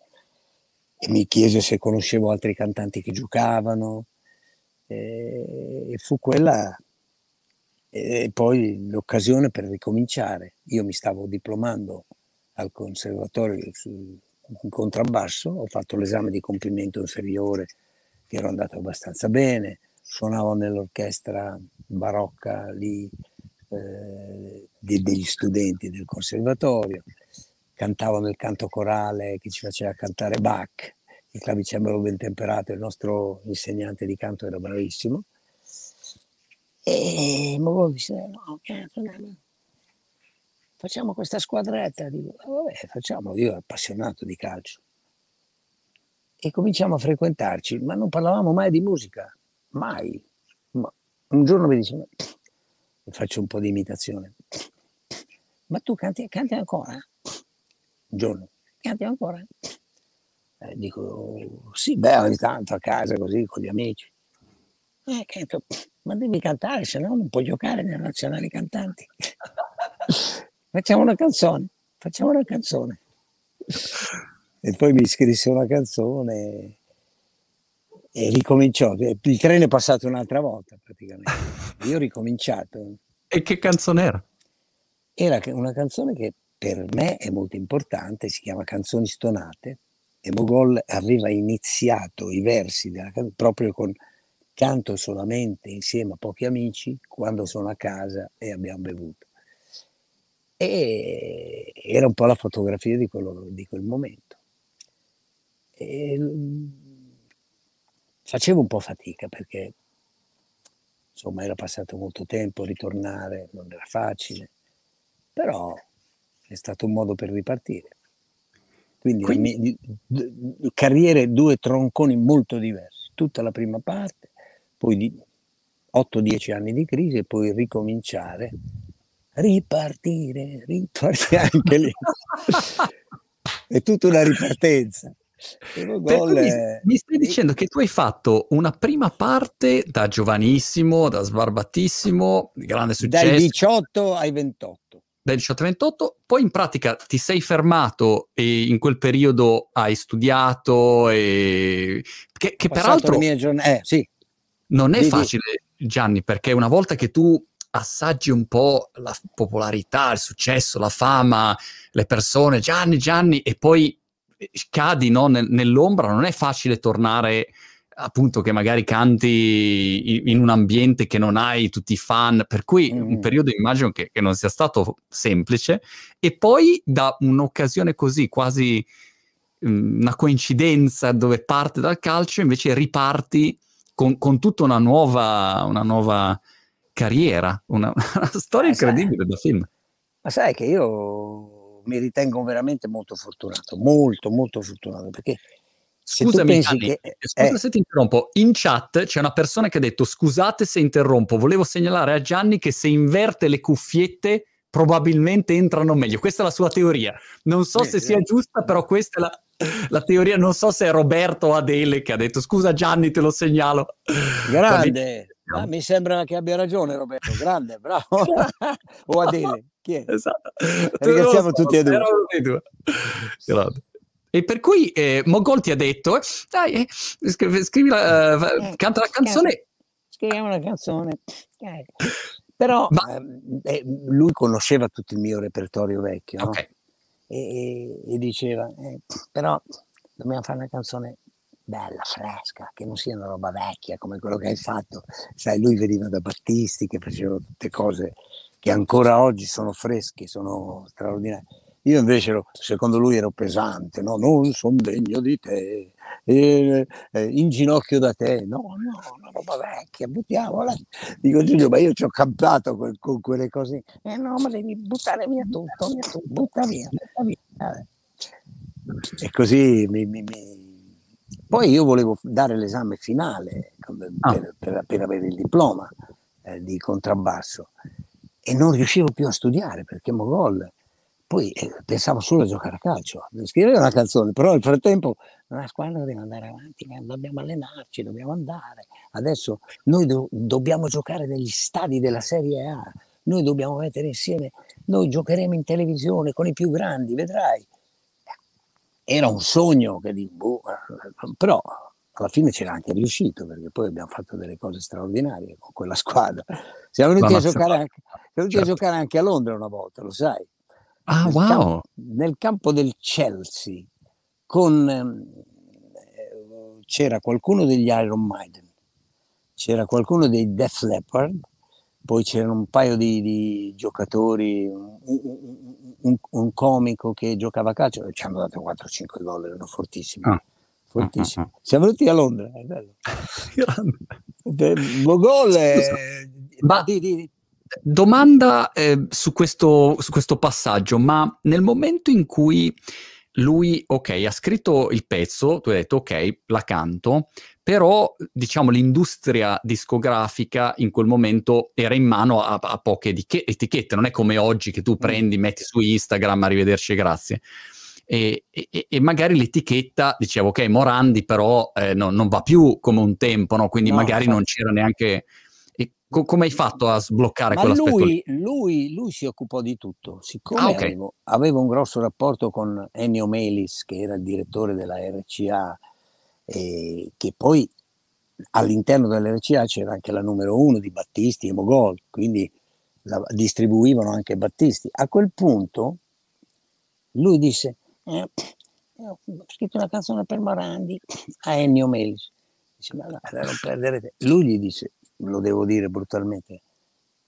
e mi chiese se conoscevo altri cantanti che giocavano, e fu quella e poi l'occasione per ricominciare. Io mi stavo diplomando al conservatorio in contrabbasso, ho fatto l'esame di compimento inferiore che ero andato abbastanza bene, suonavo nell'orchestra barocca lì eh, de, degli studenti del conservatorio, cantavo nel canto corale che ci faceva cantare Bach, il clavicembalo ben temperato, il nostro insegnante di canto era bravissimo. E Mogol disse, cazzo, no, facciamo questa squadretta. Dico, vabbè, facciamo, io ero appassionato di calcio e cominciamo a frequentarci, ma non parlavamo mai di musica, mai. Ma un giorno mi dice, faccio un po' di imitazione, ma tu canti, canti ancora? Un giorno, canti ancora? Eh, dico, sì, beh, ogni tanto a casa così con gli amici. Eh, canto, ma devi cantare, se no non puoi giocare nelle nazionali cantanti. <laughs> facciamo una canzone, facciamo una canzone. E poi mi scrisse una canzone e ricominciò. Il treno è passato un'altra volta praticamente. <laughs> Io ho ricominciato. E che canzone era? Era una canzone che per me è molto importante, si chiama Canzoni stonate e Mogol aveva iniziato i versi della canzone proprio con canto solamente insieme a pochi amici quando sono a casa e abbiamo bevuto. E era un po' la fotografia di, quello, di quel momento. E facevo un po' fatica perché insomma era passato molto tempo, ritornare non era facile, però è stato un modo per ripartire. Quindi, Quindi... Carriere, due tronconi molto diversi, tutta la prima parte, poi di 8-10 anni di crisi e poi ricominciare, ripartire, ripartire <laughs> anche lì. <laughs> è tutta una ripartenza. Mi, mi, stai dicendo che tu hai fatto una prima parte da giovanissimo, da sbarbatissimo, grande successo. Dai 18 ai 28. dai 18 ai 28, poi in pratica ti sei fermato e in quel periodo hai studiato e... che, che peraltro... Giorn- eh, sì. Non è sì, facile. Gianni, perché una volta che tu assaggi un po' la popolarità, il successo, la fama, le persone, Gianni, Gianni, e poi cadi no, nell'ombra, non è facile tornare appunto che magari canti in un ambiente che non hai tutti i fan, per cui mm. un periodo immagino che, che, non sia stato semplice e poi da un'occasione così quasi um, una coincidenza dove parte dal calcio invece riparti con, con tutta una nuova, una nuova carriera, una, <laughs> una storia eh, incredibile sai, da film. Ma sai che io mi ritengo veramente molto fortunato, molto molto fortunato perché Scusami, Gianni, che, eh, scusa eh. se ti interrompo. In chat c'è una persona che ha detto: Scusate se interrompo, volevo segnalare a Gianni che se inverte le cuffiette probabilmente entrano meglio. Questa è la sua teoria. Non so eh, se sia giusta, però questa è la, la, teoria. Non so se è Roberto o Adele che ha detto: Scusa, Gianni, te lo segnalo. Grande. Ah, mi sembra che abbia ragione, Roberto. Grande, bravo. <laughs> <laughs> o Adele. Chi è? Esatto. Ringraziamo so, tutti e due. Grazie. E per cui eh, Mogol ti ha detto, dai, eh, scrivi, scrivi la, canta la canzone. Scriviamo una canzone. Eh. Però Ma... Eh, lui conosceva tutto il mio repertorio vecchio, no? okay. e, e, diceva, eh, però dobbiamo fare una canzone bella, fresca, che non sia una roba vecchia come quello che hai fatto. Sai, lui veniva da Battisti che facevano tutte cose che ancora oggi sono fresche, sono straordinarie io invece, ero, secondo lui, ero pesante, no? non sono degno di te, eh, eh, in ginocchio da te, no, no, una roba vecchia, buttiamola. Dico Giulio, ma io ci ho campato con, con, quelle cose. Eh no, ma devi buttare via tutto, via tutto butta via, butta via. E così mi, mi, mi... Poi io volevo dare l'esame finale per, ah. per, per avere il diploma eh, di contrabbasso e non riuscivo più a studiare perché Mogol poi eh, pensavo solo a giocare a calcio, scrivere una canzone, però nel frattempo la squadra deve andare avanti, dobbiamo allenarci, dobbiamo andare. Adesso noi do- dobbiamo giocare negli stadi della Serie A, noi dobbiamo mettere insieme, noi giocheremo in televisione con i più grandi, vedrai. Era un sogno che di, boh, però alla fine c'era anche riuscito perché poi abbiamo fatto delle cose straordinarie con quella <laughs> squadra. Siamo venuti, a giocare, anche, venuti certo. a giocare anche a Londra una volta, lo sai. Ah, nel wow! Campo, nel campo del Chelsea con, eh, c'era qualcuno degli Iron Maiden, c'era qualcuno dei Def Leppard, poi c'erano un paio di, di giocatori, un, un, un, comico che giocava a calcio e ci hanno dato 4-5 gol, erano fortissimi. Ah. Fortissimi. Ah, ah, Siamo venuti a Londra, è bello. <laughs> Mogol, eh, ma, di, di, Domanda eh, su, questo, su questo passaggio, ma nel momento in cui lui, ok, ha scritto il pezzo, tu hai detto ok, la canto, però diciamo l'industria discografica in quel momento era in mano a, a poche etichette, non è come oggi che tu mm. prendi, metti su Instagram, arrivederci grazie. E, e, e, magari l'etichetta diceva ok Morandi però eh, no, non va più come un tempo no? quindi no, magari fa... non c'era neanche Co- come hai fatto a sbloccare Ma quell'aspetto lui, lui, lui, si occupò di tutto. Siccome ah, okay. avevo, avevo, un grosso rapporto con Ennio Melis, che era il direttore della RCA, e che poi all'interno dell'RCA c'era anche la numero uno di Battisti e Mogol, quindi la, distribuivano anche Battisti. A quel punto lui disse, eh, ho scritto una canzone per Morandi a Ennio Melis. Dice, ma no, non perdere Lui gli disse, lo devo dire brutalmente,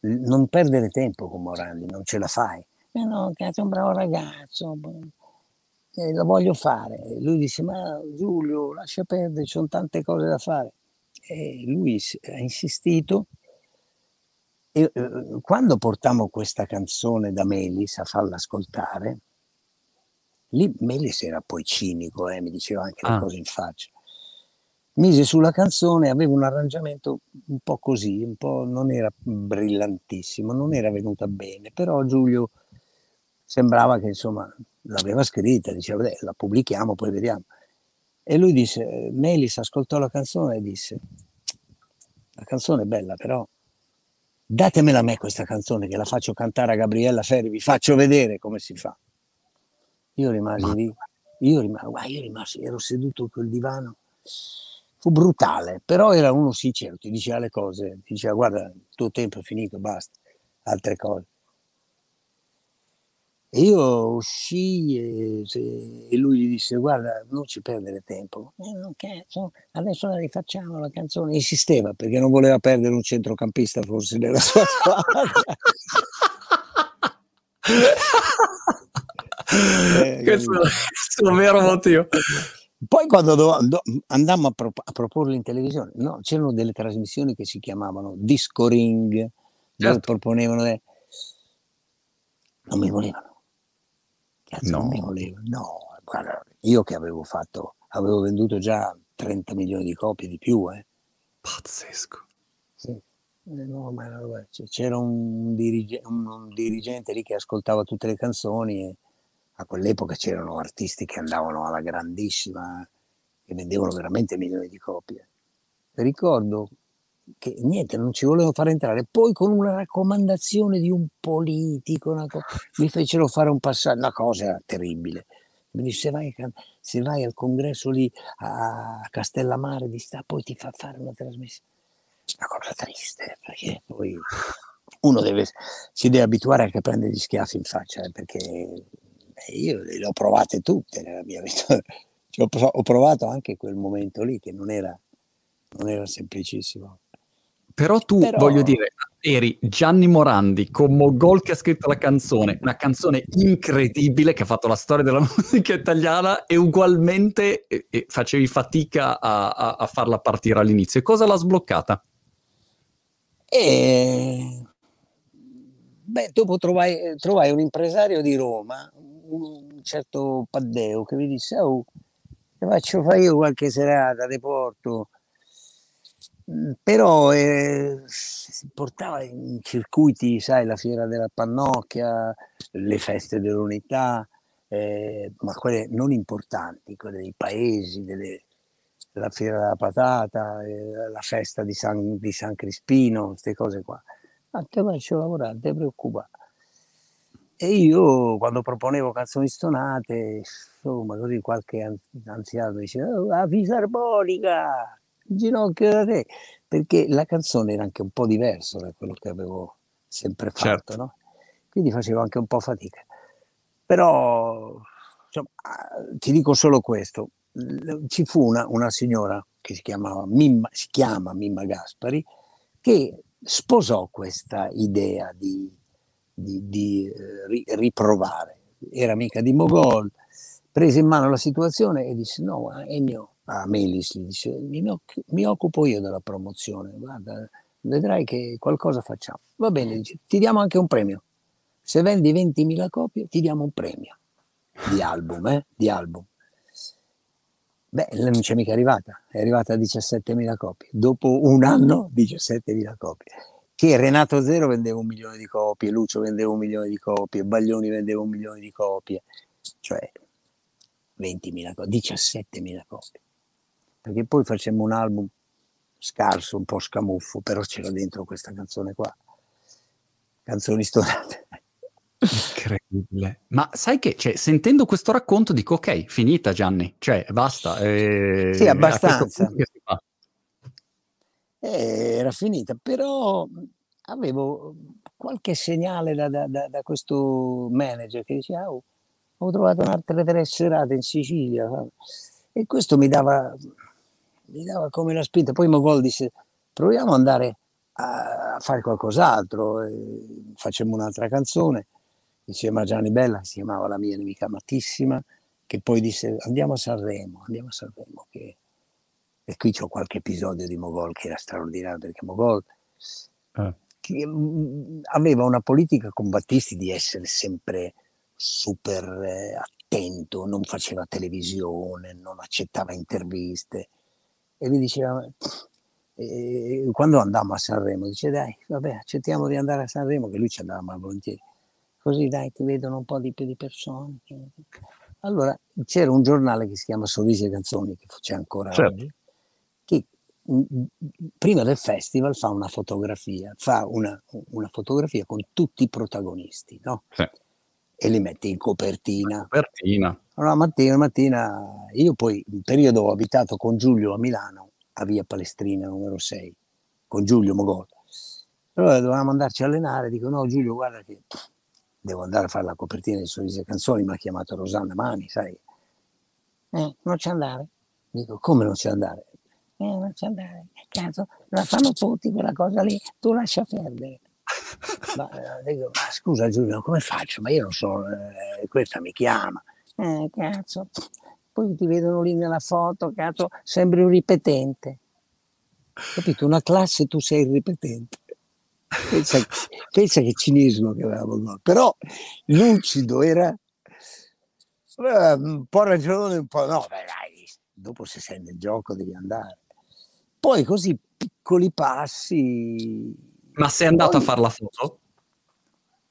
non perdere tempo con Morandi, non ce la fai. Eh no, cazzo, è un bravo ragazzo, eh, lo voglio fare. Lui disse, ma Giulio, lascia perdere, ci sono tante cose da fare. E lui ha insistito. E eh, quando portammo questa canzone da Melis a farla ascoltare, lì Melis era poi cinico, eh, mi diceva anche ah. le cose in faccia mise sulla canzone, aveva un arrangiamento un po' così, un po' non era brillantissimo, non era venuta bene, però Giulio sembrava che insomma l'aveva scritta, diceva la pubblichiamo, poi vediamo. E lui disse, Melis ascoltò la canzone e disse, la canzone è bella, però datemela a me questa canzone che la faccio cantare a Gabriella Ferri, vi faccio vedere come si fa. Io rimasi lì, io rimasi, io rimasi, ero seduto col divano, fu brutale, però era uno sincero, ti diceva le cose, ti diceva guarda, il tuo tempo è finito, basta, altre cose. E io uscii e, e, lui gli disse guarda non ci perdere tempo. Eh, non cazzo, adesso la rifacciamo la canzone. Insisteva perché non voleva perdere un centrocampista forse nella sua <laughs> squadra <laughs> eh, <laughs> questo è il vero motivo poi quando do, do, andammo a, pro, a, proporlo in televisione no, c'erano delle trasmissioni che si chiamavano Disco Ring certo. dove proponevano de... non mi volevano Cazzo, no. non mi voleva. No, guarda, io che avevo fatto, avevo venduto già 30 milioni di copie di più, eh. Pazzesco. Sì. Eh, no, c'era un, dirige, un, un, dirigente lì che ascoltava tutte le canzoni e a quell'epoca c'erano artisti che andavano alla grandissima, che vendevano veramente milioni di copie. Ricordo che niente, non ci volevano fare entrare. Poi con una raccomandazione di un politico co- mi fecero fare un passaggio, una cosa terribile. Mi disse se vai, se vai al congresso lì a Castellammare di sta, poi ti fa fare una trasmissione. Una cosa triste, perché poi uno deve, si deve abituare anche a prendere gli schiaffi in faccia, eh, perché io le ho provate tutte nella mia vita. <laughs> ho provato anche quel momento lì che non era, non era semplicissimo. Però tu, Però... voglio dire, eri Gianni Morandi con Mogol che ha scritto la canzone, una canzone incredibile che ha fatto la storia della <laughs> musica italiana e ugualmente e, e facevi fatica a, a, a, farla partire all'inizio. E cosa l'ha sbloccata? E... Beh, dopo trovai, trovai, un impresario di Roma, un certo Paddeo, che mi disse, oh, ti faccio fare io qualche serata, ti porto Mhmm, però eh, si portava in circuiti, sai, la fiera della pannocchia, le feste dell'unità, eh, ma quelle non importanti, quelle dei paesi, delle, la fiera della patata, eh, la festa di San, di San Crispino, queste cose qua. Ma te faccio lavorare, non ti preoccupare. E io quando proponevo canzoni stonate, insomma, così qualche anziano diceva, oh, la fisarmonica! ginocchio da te, perché la canzone era anche un po' diversa da quello che avevo sempre fatto, certo. no? quindi facevo anche un po' fatica. Però insomma, ti dico solo questo, ci fu una, una signora che si, chiamava Mimma, si chiama Mimma Gaspari, che sposò questa idea di, di, di eh, riprovare. Era amica di Mogol, prese in mano la situazione e disse no, Ennio, a Melis, gli dice mi, mi, occupo io della promozione, guarda, vedrai che qualcosa facciamo. Va bene, dice, ti diamo anche un premio. Se vendi 20.000 copie ti diamo un premio di album, eh? Di album. Beh, non c'è mica arrivata, è arrivata a 17.000 copie. Dopo un anno 17.000 copie. Che Renato Zero vendeva un milione di copie, Lucio vendeva un milione di copie, Baglioni vendeva un milione di copie, cioè 20.000 copie, 17.000 copie perché poi facemmo un album scarso, un po' scamuffo, però c'era dentro questa canzone qua, canzoni stonate. Incredibile. Ma sai che, cioè, sentendo questo racconto dico, ok, finita Gianni, cioè, basta. Eh, sì, abbastanza. Eh, era finita, però avevo qualche segnale da, da, da, da questo manager che diceva, oh, ho trovato un'altra tre serate in Sicilia. E questo mi dava mi dava come la spinta. Poi Mogol disse, proviamo ad andare a fare qualcos'altro, facciamo un'altra canzone insieme a Gianni Bella, si chiamava La mia nemica amatissima, che poi disse andiamo a Sanremo, andiamo a Sanremo. Che... E qui c'è qualche episodio di Mogol che era straordinario, perché Mogol eh. che, mh, aveva una politica con Battisti di essere sempre super eh, attento, non faceva televisione, non accettava interviste e mi diceva, e quando andammo a Sanremo, dice dai, vabbè, accettiamo di andare a Sanremo, che lui ci andava volentieri, così dai, ti vedono un po' di più di persone. Allora c'era un giornale che si chiama Sorrisi e Canzoni, che c'è ancora certo. oggi, prima del festival fa una fotografia, fa una, una fotografia con tutti i protagonisti, no? Sì. E li mette in copertina. Copertina. Una mattina, mattina, io poi in periodo ho abitato con Giulio a Milano, a via Palestrina numero 6, con Giulio Mogol. Allora dovevamo andarci a allenare, dico no Giulio guarda che devo andare a fare la copertina di Sorrisi e Canzoni, mi ha chiamato Rosanna Mani, sai. Eh, non c'è andare. Dico, come non c'è andare? Eh, non c'è andare. Cazzo, la fanno tutti quella cosa lì, tu lascia perdere. <laughs> ma, eh, dico, ma scusa Giulio, come faccio? Ma io non so, eh, questa mi chiama. Eh, cazzo. Poi ti vedono lì nella foto, cazzo, sembri un ripetente. Capito? Una classe tu sei il ripetente. Pensa, <laughs> pensa che cinismo che avevamo Però lucido era eh, un po' ragione, un po' no, beh, dai, dopo se sei nel gioco devi andare. Poi così piccoli passi. Ma sei andato poi... a fare la foto?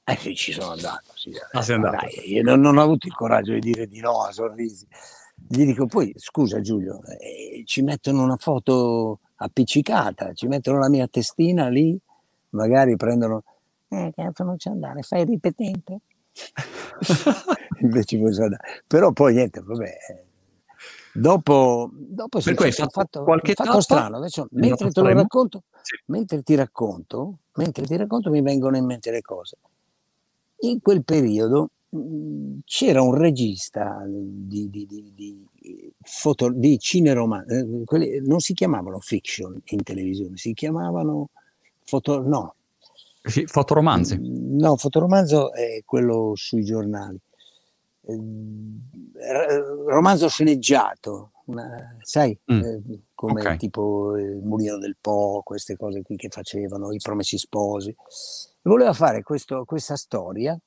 Eh sì, ci sono andato. Sì. Ah, sei andato. Dai, io non, non, ho avuto il coraggio di dire di no a sorrisi. Gli dico poi, scusa Giulio, eh, ci mettono una foto appiccicata, ci mettono la mia testina lì magari prendono, eh cazzo non c'è andare, fai ripetente. <laughs> <laughs> Invece posso andare. Però poi niente, vabbè. Dopo, dopo per questo fatto qualche fatto tappa, strano, adesso mentre te lo racconto, sì. mentre ti racconto, mentre ti racconto mi vengono in mente le cose. In quel periodo mh, c'era un regista di, di, di, di, foto, di cineroma, eh, non si chiamavano fiction in televisione, si chiamavano foto, no. Sì, fotoromanzi. Mm, no, fotoromanzo è quello sui giornali. Ehm, romanzo sceneggiato, una, sai, mm. eh, come okay. tipo il Mulino del Po, queste cose qui che facevano, i Promessi Sposi. Voleva fare questo, questa storia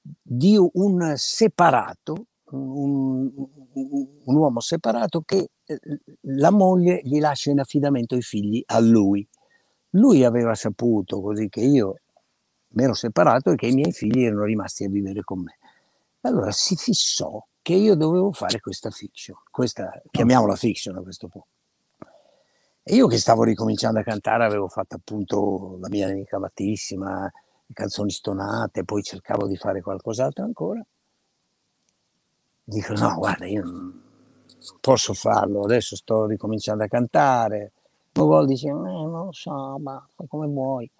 di un separato, un, un, uomo separato che eh, la moglie gli lascia in affidamento i figli a lui. Lui aveva saputo così che io mi ero separato e che i miei figli erano rimasti a vivere con me. Allora si fissò che io dovevo fare questa fiction, questa, chiamiamola fiction a questo punto. E io che stavo ricominciando a cantare avevo fatto appunto la mia nemica amatissima, canzoni stonate, poi cercavo di fare qualcos'altro ancora. Dico no, guarda, io non posso farlo, adesso sto ricominciando a cantare, Mogol dice, eh, non lo so, ma come vuoi.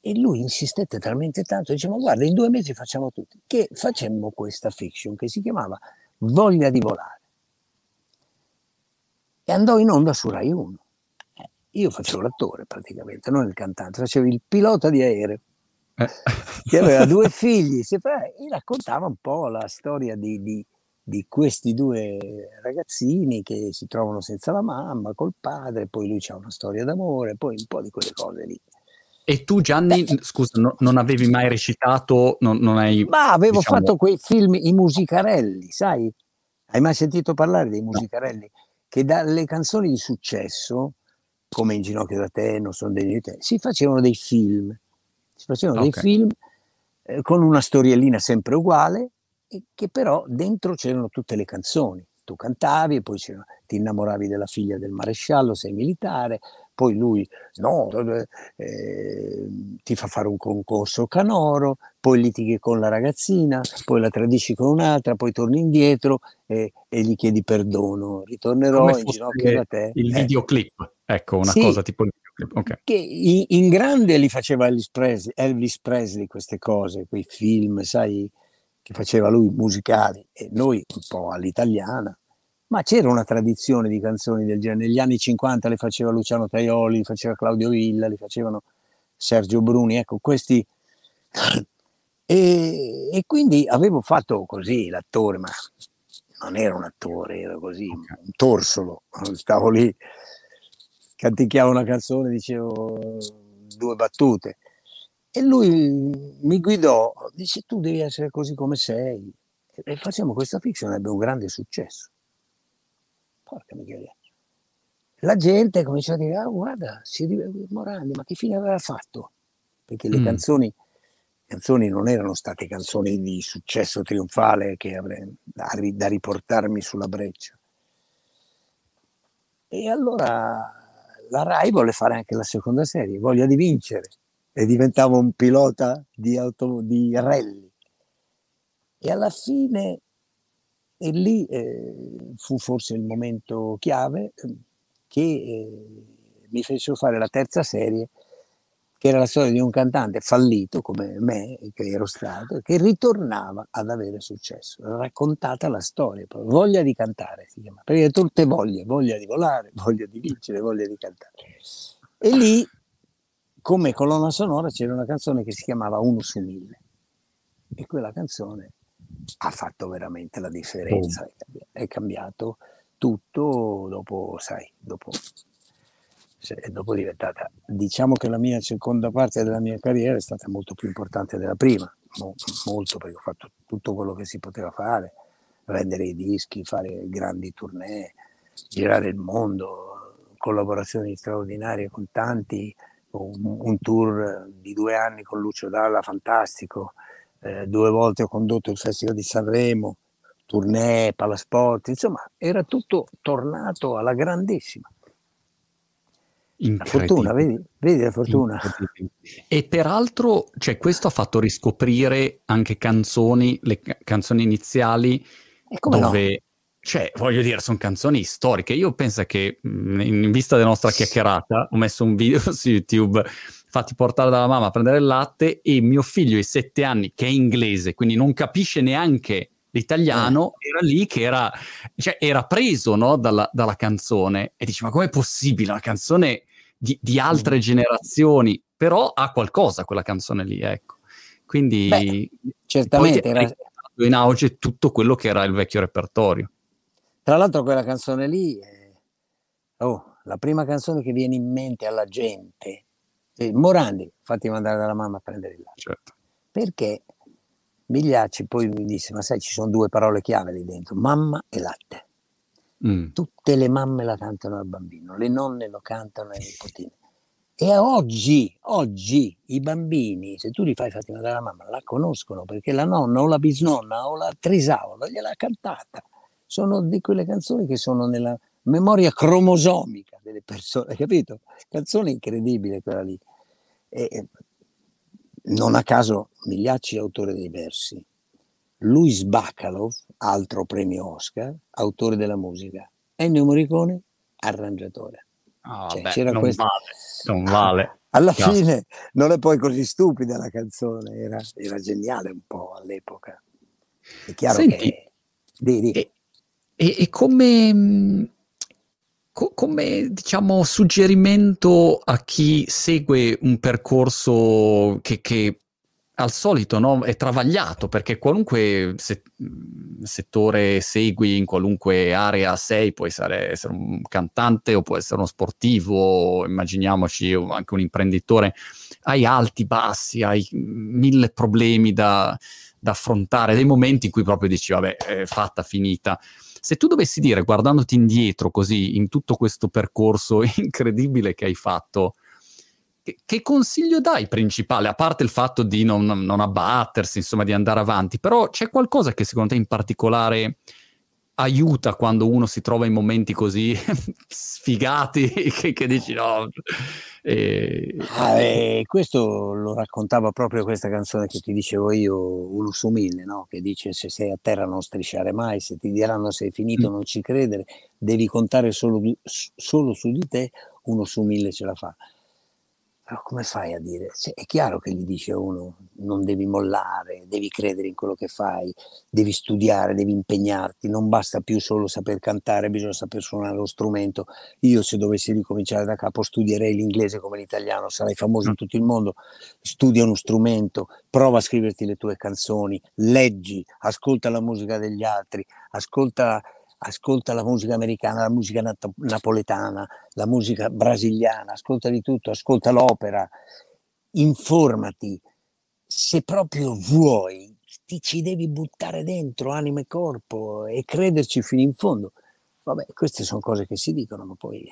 E lui insistette talmente tanto, dice, ma guarda, in due mesi facciamo tutti, che facemmo questa fiction che si chiamava Voglia di volare. E andò in onda su Rai 1. Eh, io facevo l'attore praticamente, non il cantante, facevo il pilota di aereo eh. che aveva <laughs> due figli e raccontava un po' la storia di, di, di questi due ragazzini che si trovano senza la mamma, col padre, poi lui ha una storia d'amore, poi un po' di quelle cose lì. E tu Gianni, Beh, scusa, no, non avevi mai recitato? Non, non hai, ma avevo diciamo... fatto quei film, i musicarelli, sai? Hai mai sentito parlare dei musicarelli? No. Che dalle canzoni di successo, come In ginocchio da te, Non sono degni di te, si facevano dei film. Si facevano okay. dei film eh, con una storiellina sempre uguale, che però dentro c'erano tutte le canzoni. Tu cantavi e poi ti innamoravi della figlia del maresciallo, sei militare, poi lui no, eh, ti fa fare un concorso canoro, poi litighi con la ragazzina, poi la tradisci con un'altra, poi torni indietro e, e gli chiedi perdono. Ritornerò in ginocchio da te. Il eh. videoclip, ecco, una sì, cosa tipo il videoclip. Okay. Che in, in, grande li faceva Elvis Presley, Elvis Presley queste cose, quei film, sai, che faceva lui musicali e noi un po' all'italiana, ma c'era una tradizione di canzoni del genere. Negli anni 50 le faceva Luciano Taioli, le faceva Claudio Villa, le facevano Sergio Bruni, ecco questi. E, e quindi avevo fatto così l'attore, ma non era un attore, era così, un torsolo. Stavo lì, canticchiavo una canzone, dicevo due battute e lui mi guidò, dice tu devi essere così come sei. E facciamo questa fiction, ebbe un grande successo. Porca miseria. La gente cominciò a dire, ah guarda, Morandi, ma che fine aveva fatto? Perché le mm. canzoni, canzoni non erano state canzoni di successo trionfale che avrei, da, da riportarmi sulla breccia. E allora la Rai volle fare anche la seconda serie, Voglia di vincere, e diventavo un pilota di, auto, di rally. E alla fine, e lì eh, fu forse il momento chiave eh, che eh, mi fecero fare la terza serie che era la storia di un cantante fallito come me, che ero stato, che ritornava ad avere successo. Raccontata la storia, voglia di cantare si chiama, perché tutte voglie, voglia di volare, <laughs> voglia di vincere, voglia di cantare. E lì, come colonna sonora, c'era una canzone che si chiamava Uno su mille. E quella canzone ha fatto veramente la differenza, è cambiato tutto dopo, sai, dopo dopo diventata, diciamo che la mia seconda parte della mia carriera è stata molto più importante della prima, molto perché ho fatto tutto quello che si poteva fare, vendere i dischi, fare grandi tournée, girare il mondo, collaborazioni straordinarie con tanti, un, un tour di due anni con Lucio Dalla fantastico, eh, due volte ho condotto il Festival di Sanremo, tournée, palasport, insomma era tutto tornato alla grandissima. La fortuna, vedi? Vedi la fortuna. E peraltro, cioè, questo ha fatto riscoprire anche canzoni, le canzoni iniziali, dove, no? cioè, voglio dire, sono canzoni storiche. Io penso che, in vista della nostra chiacchierata, ho messo un video <laughs> su YouTube fatti portare dalla mamma a prendere il latte e mio figlio di sette anni, che è inglese, quindi non capisce neanche l'italiano, eh. era lì che era, cioè, era preso no, dalla, dalla, canzone e dice ma com'è possibile una canzone di, di altre mm. generazioni, però ha qualcosa quella canzone lì, ecco. Quindi Beh, certamente era in auge tutto quello che era il vecchio repertorio. Tra l'altro quella canzone lì è oh, la prima canzone che viene in mente alla gente. Eh, Morandi, fatti mandare dalla mamma a prendere il latte. Certo. Perché Migliacci poi mi disse, ma sai ci sono due parole chiave lì dentro, mamma e latte. Mm. Tutte le mamme la cantano al bambino, le nonne lo cantano ai nipotini. E oggi, oggi i bambini, se tu li fai Fatima dalla mamma, la conoscono perché la nonna o la bisnonna o la trisavola gliel'ha cantata. Sono di quelle canzoni che sono nella memoria cromosomica delle persone, <laughs> capito? Canzone incredibile quella lì. E non a caso Migliacci è autore dei versi, Luis Bacalov, altro premio Oscar, autore della musica, Ennio Morricone, arrangiatore. Oh, cioè, beh, c'era non, questo... vale, non vale. <laughs> Alla no. fine non è poi così stupida la canzone, era, era geniale un po' all'epoca. È chiaro Senti, che... Di, di. E, e, e, come, co, come diciamo, suggerimento a chi segue un percorso che, che al solito no, è travagliato perché qualunque se- settore segui, in qualunque area sei, puoi essere, essere, un cantante o può essere uno sportivo, immaginiamoci anche un imprenditore, hai alti, bassi, hai mille problemi da, da affrontare, dei momenti in cui proprio dici vabbè, è fatta, finita. Se tu dovessi dire, guardandoti indietro così, in tutto questo percorso <laughs> incredibile che hai fatto, che, consiglio dai principale, a parte il fatto di non, non, abbattersi, insomma, di andare avanti, però c'è qualcosa che secondo te in particolare aiuta quando uno si trova in momenti così <laughs> sfigati che, che, dici no. E... Ah, eh, questo lo raccontava proprio questa canzone che ti dicevo io, Ulus Umile, no? che dice se sei a terra non strisciare mai, se ti diranno sei finito mm. non ci credere, devi contare solo, solo su di te, uno su mille ce la fa. Però come fai a dire? Cioè, è chiaro che gli dice uno non devi mollare, devi credere in quello che fai, devi studiare, devi impegnarti, non basta più solo saper cantare, bisogna saper suonare lo strumento. Io se dovessi ricominciare da capo studierei l'inglese come l'italiano, sarai famoso in mm. tutto il mondo, studia uno strumento, prova a scriverti le tue canzoni, leggi, ascolta la musica degli altri, ascolta ascolta la musica americana, la musica nat- napoletana, la musica brasiliana, ascolta di tutto, ascolta l'opera, informati. Se proprio vuoi, ti ci devi buttare dentro anima e corpo e crederci fino in fondo. Vabbè, queste sono cose che si dicono, ma poi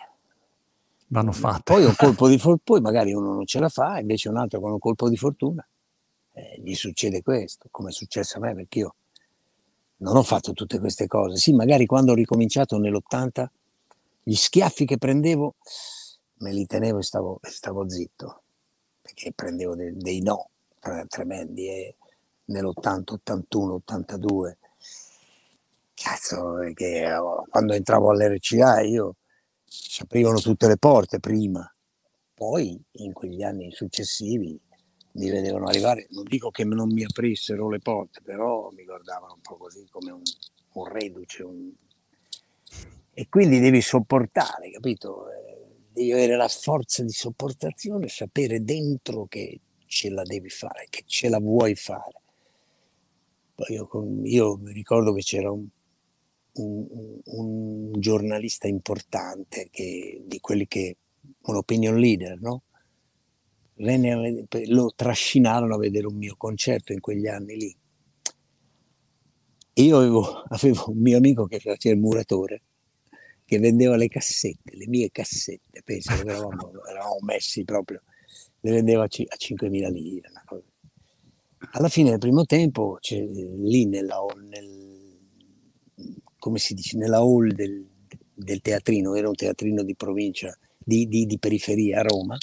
vanno fatte. Poi, un <laughs> colpo di for- poi magari uno non ce la fa, invece un altro con un colpo di fortuna eh, gli succede questo, come è successo a me, perché io non ho fatto tutte queste cose. Sì, magari quando ho ricominciato nell'80 gli schiaffi che prendevo me li tenevo e stavo, stavo zitto, perché prendevo dei, dei no tremendi e nell'80, 81, 82. Cazzo, perché oh, quando entravo all'RCA io si aprivano tutte le porte prima, poi in quegli anni successivi mi vedevano arrivare, non dico che non mi aprissero le porte, però mi guardavano un po' così come un, un reduce. Un... E quindi devi sopportare, capito? Eh, devi avere la forza di sopportazione, sapere dentro che ce la devi fare, che ce la vuoi fare. Poi io, io mi ricordo che c'era un, un, un giornalista importante che, di quelli che, un opinion leader, no? Lo trascinarono a vedere un mio concerto in quegli anni lì. Io avevo, <laughs> avevo un mio amico che faceva il muratore, che vendeva le cassette, le mie cassette, penso che eravamo, <laughs> eravamo messi proprio, le vendeva a 5.000 lire. Alla fine del primo tempo, lì nella, nel, come si dice, nella hall del, del, teatrino, era un teatrino di provincia, di, di, di periferia a Roma,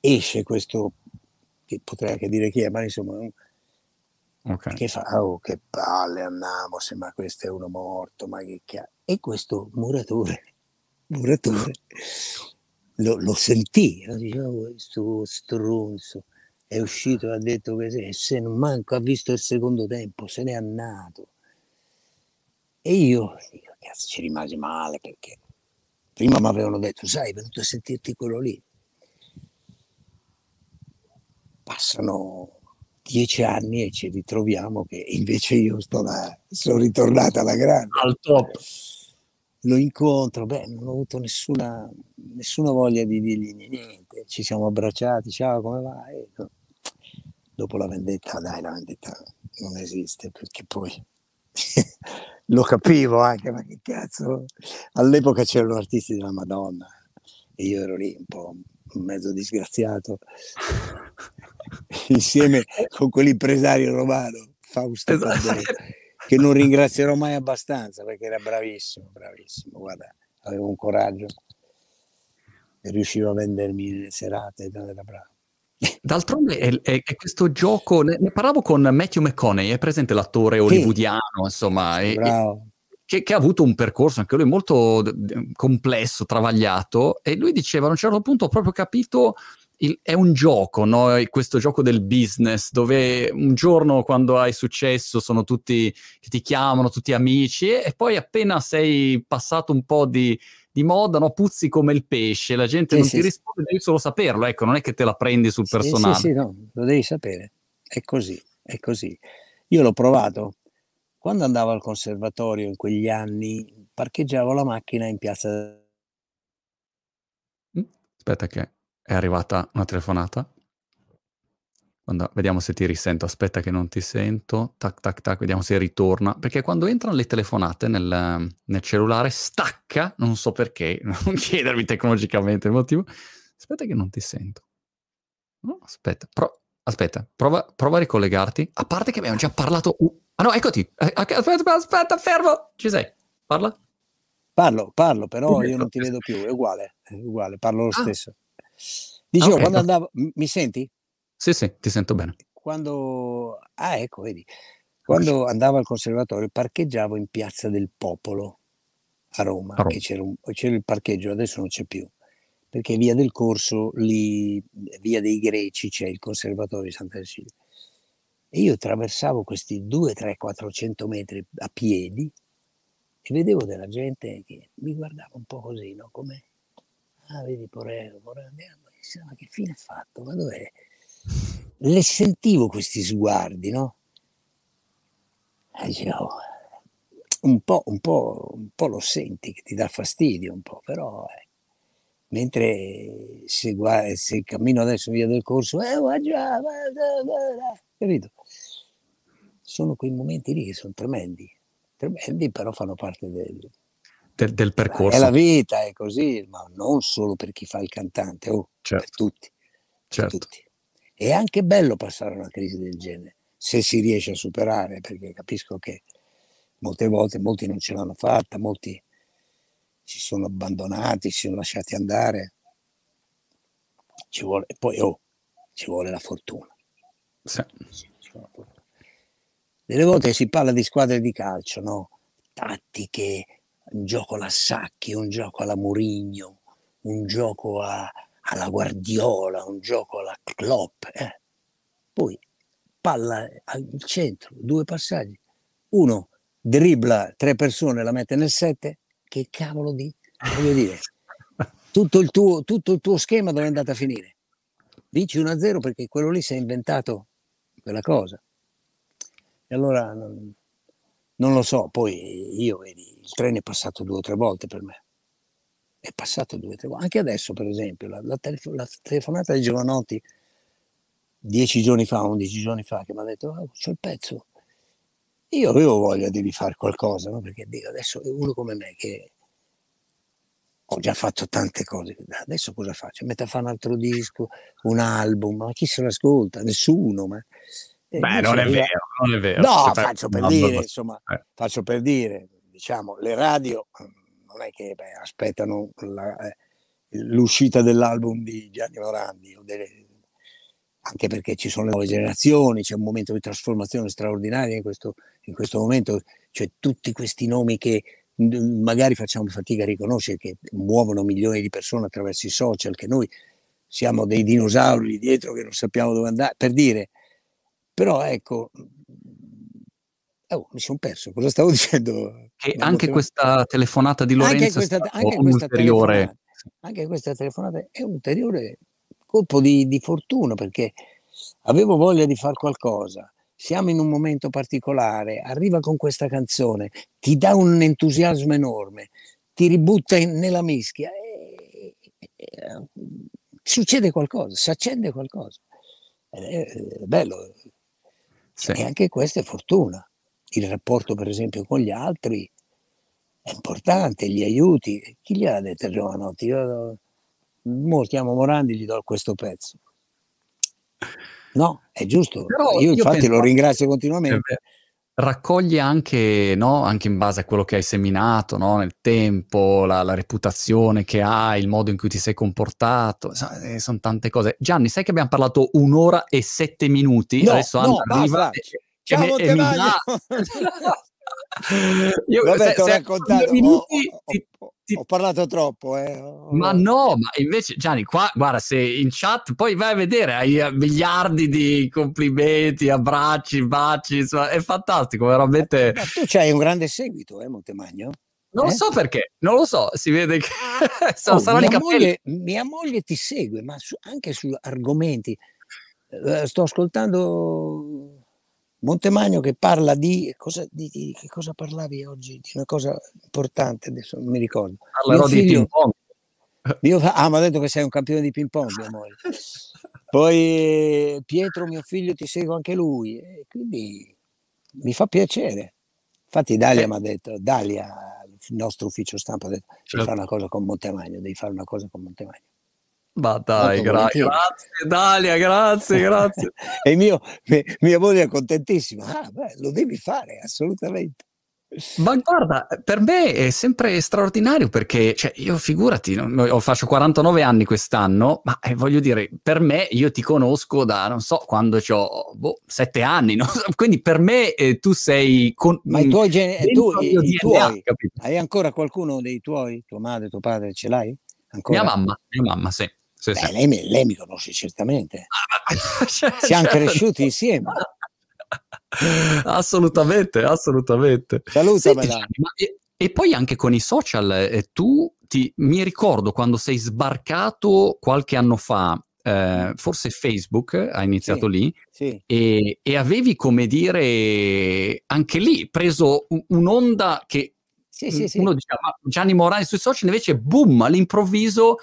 esce questo, che potrei anche dire chi è, ma insomma, okay. che fa, oh che palle andiamo, ma questo è uno morto, ma che cazzo. E questo muratore, <laughs> muratore lo, lo sentì, no? diceva, oh, questo stronzo è uscito ha detto che se, se non manco ha visto il secondo tempo, se n'è andato. E io, io cazzo, ci rimasi male perché prima mi avevano detto, sai, è venuto a sentirti quello lì passano dieci anni e ci ritroviamo che invece io sto là, sono ritornata alla grande. Al top. Lo incontro, beh, non ho avuto nessuna, nessuna voglia di dirgli niente. Ci siamo abbracciati, ciao, come va? E dopo la vendetta, dai, la vendetta non esiste perché poi <laughs> lo capivo anche, ma che cazzo. All'epoca c'erano artisti della Madonna e io ero lì un po' mezzo disgraziato insieme con quell'impresario romano, Fausto esatto. che non ringrazierò mai abbastanza perché era bravissimo, bravissimo, guarda, aveva un coraggio e riusciva a vendermi le serate, era bravo. D'altronde è, è, è, questo gioco, ne, ne, parlavo con Matthew McConaughey, è presente l'attore hollywoodiano, sì. insomma, e, che, che, ha avuto un percorso anche lui molto complesso, travagliato, e lui diceva a un certo punto ho proprio capito il, è un gioco, no? questo gioco del business, dove un giorno quando hai successo sono tutti che ti chiamano, tutti amici, e, e poi appena sei passato un po' di, di moda, no? puzzi come il pesce, la gente sì, non sì, ti risponde, devi solo saperlo, ecco, non è che te la prendi sul personale. Sì, sì, no, lo devi sapere, è così, è così. Io l'ho provato, quando andavo al conservatorio in quegli anni, parcheggiavo la macchina in piazza... Aspetta che è arrivata una telefonata. Quando, vediamo se ti risento. Aspetta che non ti sento. Tac, tac, tac. Vediamo se ritorna. Perché quando entrano le telefonate nel, nel cellulare stacca. Non so perché. <laughs> Non chiedermi tecnologicamente il motivo. Aspetta che non ti sento. No, aspetta. Pro- aspetta. Prova, prova, a ricollegarti. A parte che abbiamo già parlato... Uh, ah no, eccoti. Eh, aspetta, aspetta, fermo. Ci sei. Parla. Parlo, parlo, però io non ti vedo più. È uguale. È uguale. Parlo lo ah. stesso. Dicevo, okay. quando andavo, mi senti? Sì, sì, ti sento bene. Quando, ah, ecco, vedi, quando andavo al conservatorio parcheggiavo in Piazza del Popolo a Roma, a Roma. C'era, un, c'era, il parcheggio, adesso non c'è più, perché via del Corso, lì, via dei Greci, c'è il conservatorio di Santa Cecilia. E io attraversavo questi 2, 3, 400 metri a piedi e vedevo della gente che mi guardava un po' così, no? Come ah vedi Porello, Porello andiamo, ma che fine ha fatto, ma dov'è? Le sentivo questi sguardi, no? E dicevo, un po', un, po', un po' lo senti che ti dà fastidio un po', però eh, mentre se, guarda, se, cammino adesso via del corso, eh, già, capito? Sono quei momenti lì che sono tremendi, tremendi però fanno parte del, del, del percorso. È la vita, è così, ma non solo per chi fa il cantante, oh, certo. per tutti. Certo. Per tutti. È anche bello passare una crisi del genere, se si riesce a superare, perché capisco che molte volte molti non ce l'hanno fatta, molti si sono abbandonati, si sono lasciati andare. Ci vuole, poi oh, ci vuole la fortuna. Sì. Delle volte si parla di squadre di calcio, no? Tattiche, un gioco alla Sacchi, un gioco alla Murigno, un gioco a, alla Guardiola, un gioco alla Klopp. Eh. Poi palla al centro, due passaggi. Uno dribbla tre persone, la mette nel sette. Che cavolo di... <laughs> Voglio dire, tutto il tuo, tutto il tuo schema dove è andato a finire? Vinci 1-0 perché quello lì si è inventato quella cosa. E allora non, non lo so, poi io vedi, il treno è passato due o tre volte per me. È passato due o tre volte. Anche adesso, per esempio, la, la, telefo- la telefonata di Giovanotti dieci giorni fa, undici giorni fa, che mi ha detto oh, c'è il pezzo. Io avevo voglia di rifare qualcosa, no? perché dico, adesso uno come me che ho già fatto tante cose, adesso cosa faccio? Metto a fare un altro disco, un album, ma chi se l'ascolta? Nessuno. Ma... Eh, Beh, non è io... vero, non è vero. No, faccio per dire, insomma, eh. faccio per dire, diciamo, le radio mm, non è che beh, aspettano la, eh, l'uscita dell'album di Gianni Morandi, delle, anche perché ci sono le nuove generazioni, c'è un momento di trasformazione straordinaria in questo, in questo momento, cioè tutti questi nomi che magari facciamo fatica a riconoscere che muovono milioni di persone attraverso i social, che noi siamo dei dinosauri dietro che non sappiamo dove andare, per dire, però ecco, oh, mi sono perso, cosa stavo <laughs> dicendo? Che anche questa telefonata di Lorenzo anche questa, anche questa anche questa telefonata è ulteriore colpo di, di fortuna perché avevo voglia di fare qualcosa, siamo in un momento particolare, arriva con questa canzone, ti dà un entusiasmo enorme, ti ributta in, nella mischia e, e, e, succede qualcosa, si accende qualcosa. È, è bello. Sì. E anche questa è fortuna. Il rapporto, per esempio, con gli altri è importante, gli aiuti. Chi gli ha detto Giovanotti? Io mo chiamo Morandi gli do questo pezzo. No, è giusto. Però io infatti io lo ringrazio continuamente. Raccoglie anche, no, anche in base a quello che hai seminato no, nel tempo, la, la, reputazione che hai, il modo in cui ti sei comportato, eh, sono tante cose. Gianni, sai che abbiamo parlato un'ora e sette minuti? No, Adesso no, arriva e, Ciao, e, e mi dà... <laughs> Io, Vabbè, se, raccontato, minuti, ho, ho, ti... ho, parlato troppo. Eh. Ma no, ma invece Gianni, qua guarda, se in chat poi vai a vedere, hai miliardi di complimenti, abbracci, baci, insomma, è fantastico, veramente. Ma tu c'hai un grande seguito, eh, Montemagno? Non eh? lo so perché, non lo so, si vede che <laughs> oh, saranno mia, moglie, mia moglie ti segue, ma su, anche su argomenti. Uh, sto ascoltando Montemagno che parla di cosa, di, di che cosa parlavi oggi? Di una cosa importante, adesso non mi ricordo. Parlerò di ping pong. <laughs> Mio, ah, mi ha detto che sei un campione di ping pong, mia moglie. Poi Pietro, mio figlio, ti segue anche lui, e quindi mi fa piacere. Infatti Dalia eh. mi ha detto, Dalia, il nostro ufficio stampa, ha detto, devi certo. fare una cosa con Montemagno, devi fare una cosa con Montemagno. Ma dai, gra- grazie Dalia, grazie, grazie. <laughs> e mio, mia moglie è contentissima. Ah, beh, lo devi fare, assolutamente. Ma guarda, per me è sempre straordinario perché, cioè, io figurati, no, faccio 49 anni quest'anno, ma eh, voglio dire, per me io ti conosco da, non so, quando ho boh, 7 anni, no? <laughs> quindi per me eh, tu sei... Con, ma i tuoi, gen- tu, i, i tuoi hai ancora qualcuno dei tuoi, tua madre, tuo padre, ce l'hai? Ancora? Mia mamma, mia mamma, sì. Sì, Beh, sì. Lei, lei, mi conosce certamente. <laughs> cioè, Siamo certo. cresciuti insieme. <laughs> assolutamente, assolutamente. Salutamela. Senti, e, e, poi anche con i social, eh, tu ti, mi ricordo quando sei sbarcato qualche anno fa, eh, forse Facebook ha iniziato sì, lì, sì. E, e, avevi come dire anche lì preso un'onda che sì, uno diceva Gianni Morani sui social invece boom all'improvviso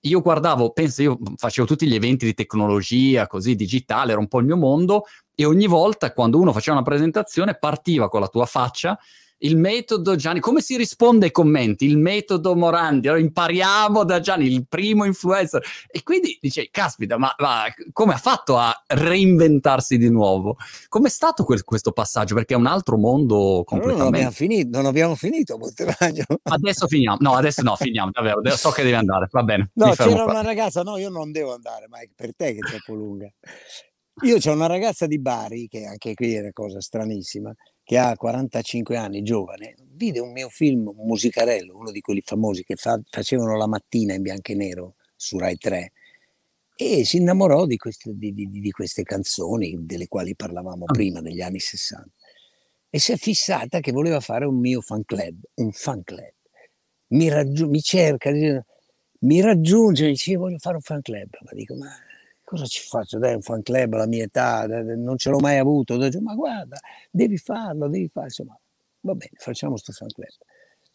io guardavo, penso, io facevo tutti gli eventi di tecnologia, così digitale, era un po' il mio mondo, e ogni volta quando uno faceva una presentazione partiva con la tua faccia il metodo Gianni, come si risponde ai commenti? Il metodo Morandi, allora impariamo da Gianni, il primo influencer. E quindi dice, caspita, ma, ma come ha fatto a reinventarsi di nuovo? Com'è stato quel, questo passaggio? Perché è un altro mondo completamente... Non abbiamo finito, non abbiamo finito Montemagno. Adesso finiamo, no, adesso no, finiamo, davvero, so che devi andare, va bene. No, c'era qua. una ragazza, no, io non devo andare, ma è per te che è troppo lunga. Io c'ho una ragazza di Bari, che anche qui è una cosa stranissima, che ha 45 anni, giovane, vide un mio film musicarello, uno di quelli famosi che fa, facevano la mattina in bianco e nero su Rai 3 e si innamorò di queste, di, di, di queste canzoni delle quali parlavamo ah. prima, negli anni 60. E si è fissata che voleva fare un mio fan club, un fan club. Mi, raggiu- mi cerca, mi raggiunge, e dice voglio fare un fan club. Ma dico, ma cosa ci faccio? Dai, un fan club alla mia età, non ce l'ho mai avuto. Dico, ma guarda, devi farlo, devi farlo. Insomma, va bene, facciamo questo fan club.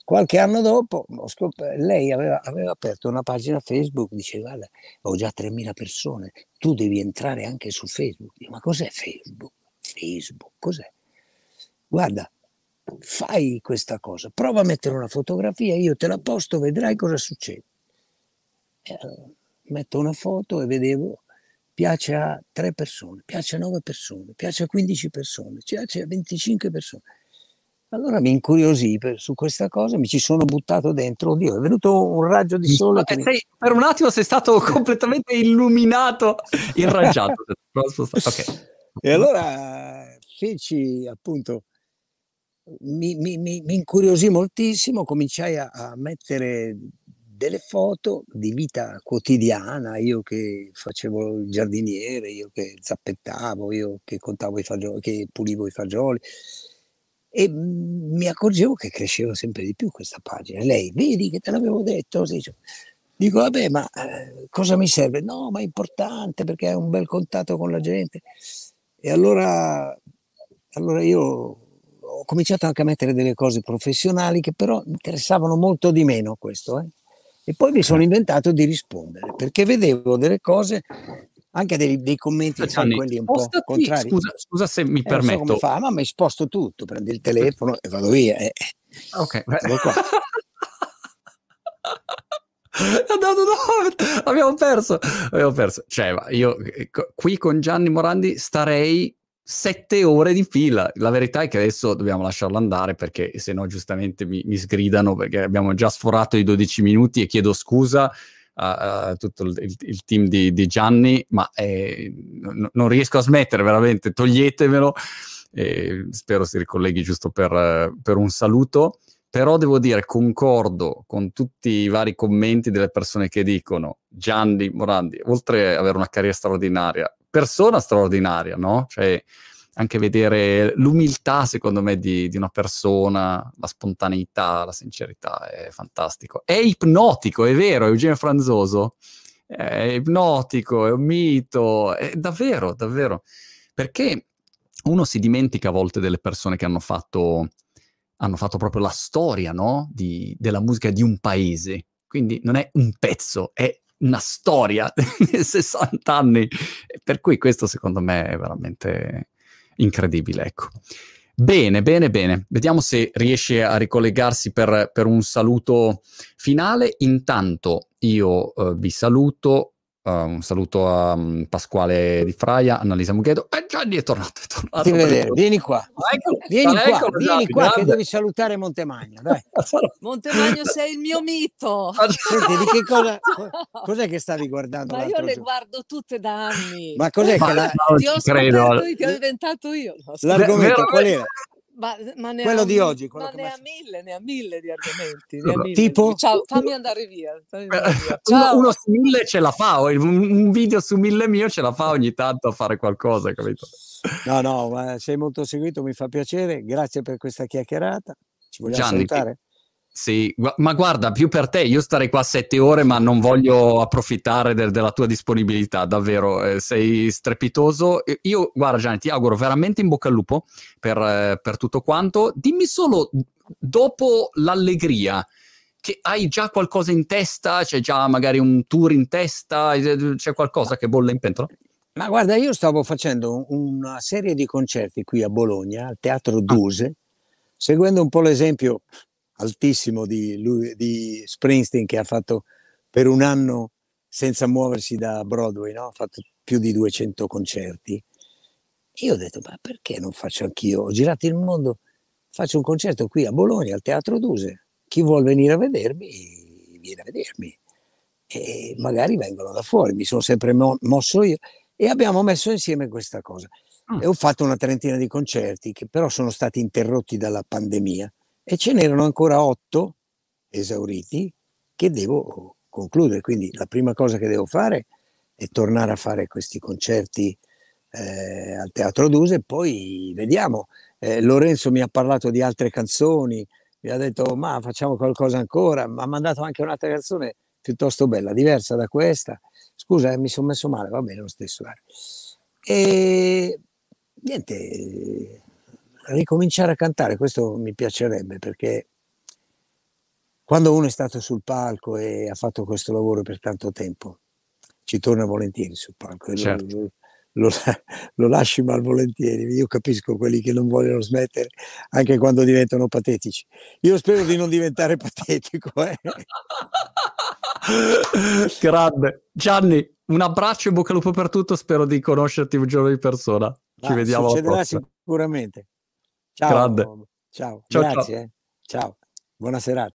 Qualche anno dopo scop- lei aveva, aveva, aperto una pagina Facebook, diceva guarda, ho già 3.000 persone, tu devi entrare anche su Facebook. Dico, ma cos'è Facebook? Facebook, cos'è? Guarda, fai questa cosa, prova a mettere una fotografia, io te la posto, vedrai cosa succede. E, uh, metto una foto e vedevo piace a tre persone, piace a nove persone, piace a 15 persone, piace a 25 persone. Allora mi incuriosì per, su questa cosa, mi ci sono buttato dentro, oddio, è venuto un raggio di sole. Che sei, Per un attimo sei stato <laughs> completamente illuminato, irraggiato. <laughs> okay. E allora feci appunto, mi, mi, mi, mi incuriosì moltissimo, cominciai a, a mettere delle foto di vita quotidiana, io che facevo il giardiniere, io che zappettavo, io che contavo i fagioli, che pulivo i fagioli e mi accorgevo che cresceva sempre di più questa pagina. Lei, vedi che te l'avevo detto? Dico, vabbè, ma eh, cosa mi serve? No, ma è importante perché hai un bel contatto con la gente. E allora, allora io ho cominciato anche a mettere delle cose professionali che però interessavano molto di meno questo. Eh? E poi mi sono inventato di rispondere perché vedevo delle cose, anche dei, dei commenti, sai, quelli un po' contrari. Scusa, scusa se mi eh, permetto. So fa, ma mi sposto tutto, prendo il telefono e vado via. Eh. Ok, qua. No, no, no, abbiamo perso, abbiamo perso. Cioè, io eh, qui con Gianni Morandi starei sette ore di fila. La verità è che adesso dobbiamo lasciarlo andare perché se no giustamente mi, mi sgridano perché abbiamo già sforato i 12 minuti e chiedo scusa a, a tutto il, il, team di, di Gianni, ma eh, n- non riesco a smettere veramente, toglietemelo. Eh, spero si ricolleghi giusto per, per un saluto. Però devo dire, concordo con tutti i vari commenti delle persone che dicono Gianni Morandi, oltre ad avere una carriera straordinaria, persona straordinaria, no? Cioè, anche vedere l'umiltà, secondo me, di, di, una persona, la spontaneità, la sincerità, è fantastico. È ipnotico, è vero, Eugenio Franzoso. È ipnotico, è un mito, è davvero, davvero. Perché uno si dimentica a volte delle persone che hanno fatto, hanno fatto proprio la storia, no? Di, della musica di un paese. Quindi non è un pezzo, è una storia <laughs> di 60 anni, per cui questo secondo me è veramente incredibile, ecco. Bene, bene, bene. Vediamo se riesce a ricollegarsi per, per un saluto finale. Intanto io uh, vi saluto, Uh, un saluto a um, Pasquale Di Fraia, Annalisa Mughedo. Eh, Gianni è tornato, è tornato. Vedere, vieni qua, eccolo, vieni qua, eccolo, vieni qua che devi salutare Montemagno. Dai. <laughs> Montemagno <laughs> sei il mio mito. Senti, di che cosa, <laughs> cos'è che stavi guardando? Ma io le guardo tutte da anni. Ma cos'è ma che la... ti ho credo. Io, ti ho inventato io. L'argomento qual era? Ma, ma quello ha, di oggi. Ma ne ha mille, ne ha mille di argomenti. Ne mille. Tipo? Ciao, fammi andare via. Fammi andare via. Uno, uno, su mille ce la fa, un, un, video su mille mio ce la fa ogni tanto a fare qualcosa, capito? No, no, sei molto seguito, mi fa piacere. Grazie per questa chiacchierata. Ci vogliamo Gianni, salutare? Sì, ma guarda, più per te, io starei qua sette ore, ma non voglio approfittare de- della tua disponibilità, davvero, eh, sei strepitoso. Io, guarda Gianni, ti auguro veramente in bocca al lupo per, eh, per tutto quanto. Dimmi solo, dopo l'allegria, che hai già qualcosa in testa? C'è già magari un tour in testa? C'è qualcosa che bolle in pentola? Ma guarda, io stavo facendo una serie di concerti qui a Bologna, al Teatro ah. Duse, seguendo un po' l'esempio altissimo di, lui, di Springsteen che ha fatto per un anno senza muoversi da Broadway, no? ha fatto più di 200 concerti. Io ho detto, ma perché non faccio anch'io? Ho girato il mondo, faccio un concerto qui a Bologna, al Teatro Duse. Chi vuole venire a vedermi, viene a vedermi. E magari vengono da fuori, mi sono sempre mo- mosso io e abbiamo messo insieme questa cosa. Mm. E ho fatto una trentina di concerti che però sono stati interrotti dalla pandemia e ce n'erano ancora otto esauriti che devo concludere. Quindi la prima cosa che devo fare è tornare a fare questi concerti eh, al Teatro Duse e poi vediamo. Eh, Lorenzo mi ha parlato di altre canzoni, mi ha detto ma facciamo qualcosa ancora, mi ha mandato anche un'altra canzone piuttosto bella, diversa da questa. Scusa, eh, mi sono messo male, va bene lo stesso. E niente, ricominciare a cantare, questo mi piacerebbe perché quando uno è stato sul palco e ha fatto questo lavoro per tanto tempo, ci torna volentieri sul palco. Certo. Lo, lo, lo, lasci malvolentieri. Io capisco quelli che non vogliono smettere anche quando diventano patetici. Io spero di non diventare <laughs> patetico. Eh. Grande. Gianni, un abbraccio e bocca al lupo per tutto. Spero di conoscerti un giorno di persona. Ci ah, vediamo. Succederà sicuramente. Ciao. Grande. Ciao. ciao Grazie. Ciao. Eh. ciao. Buona serata.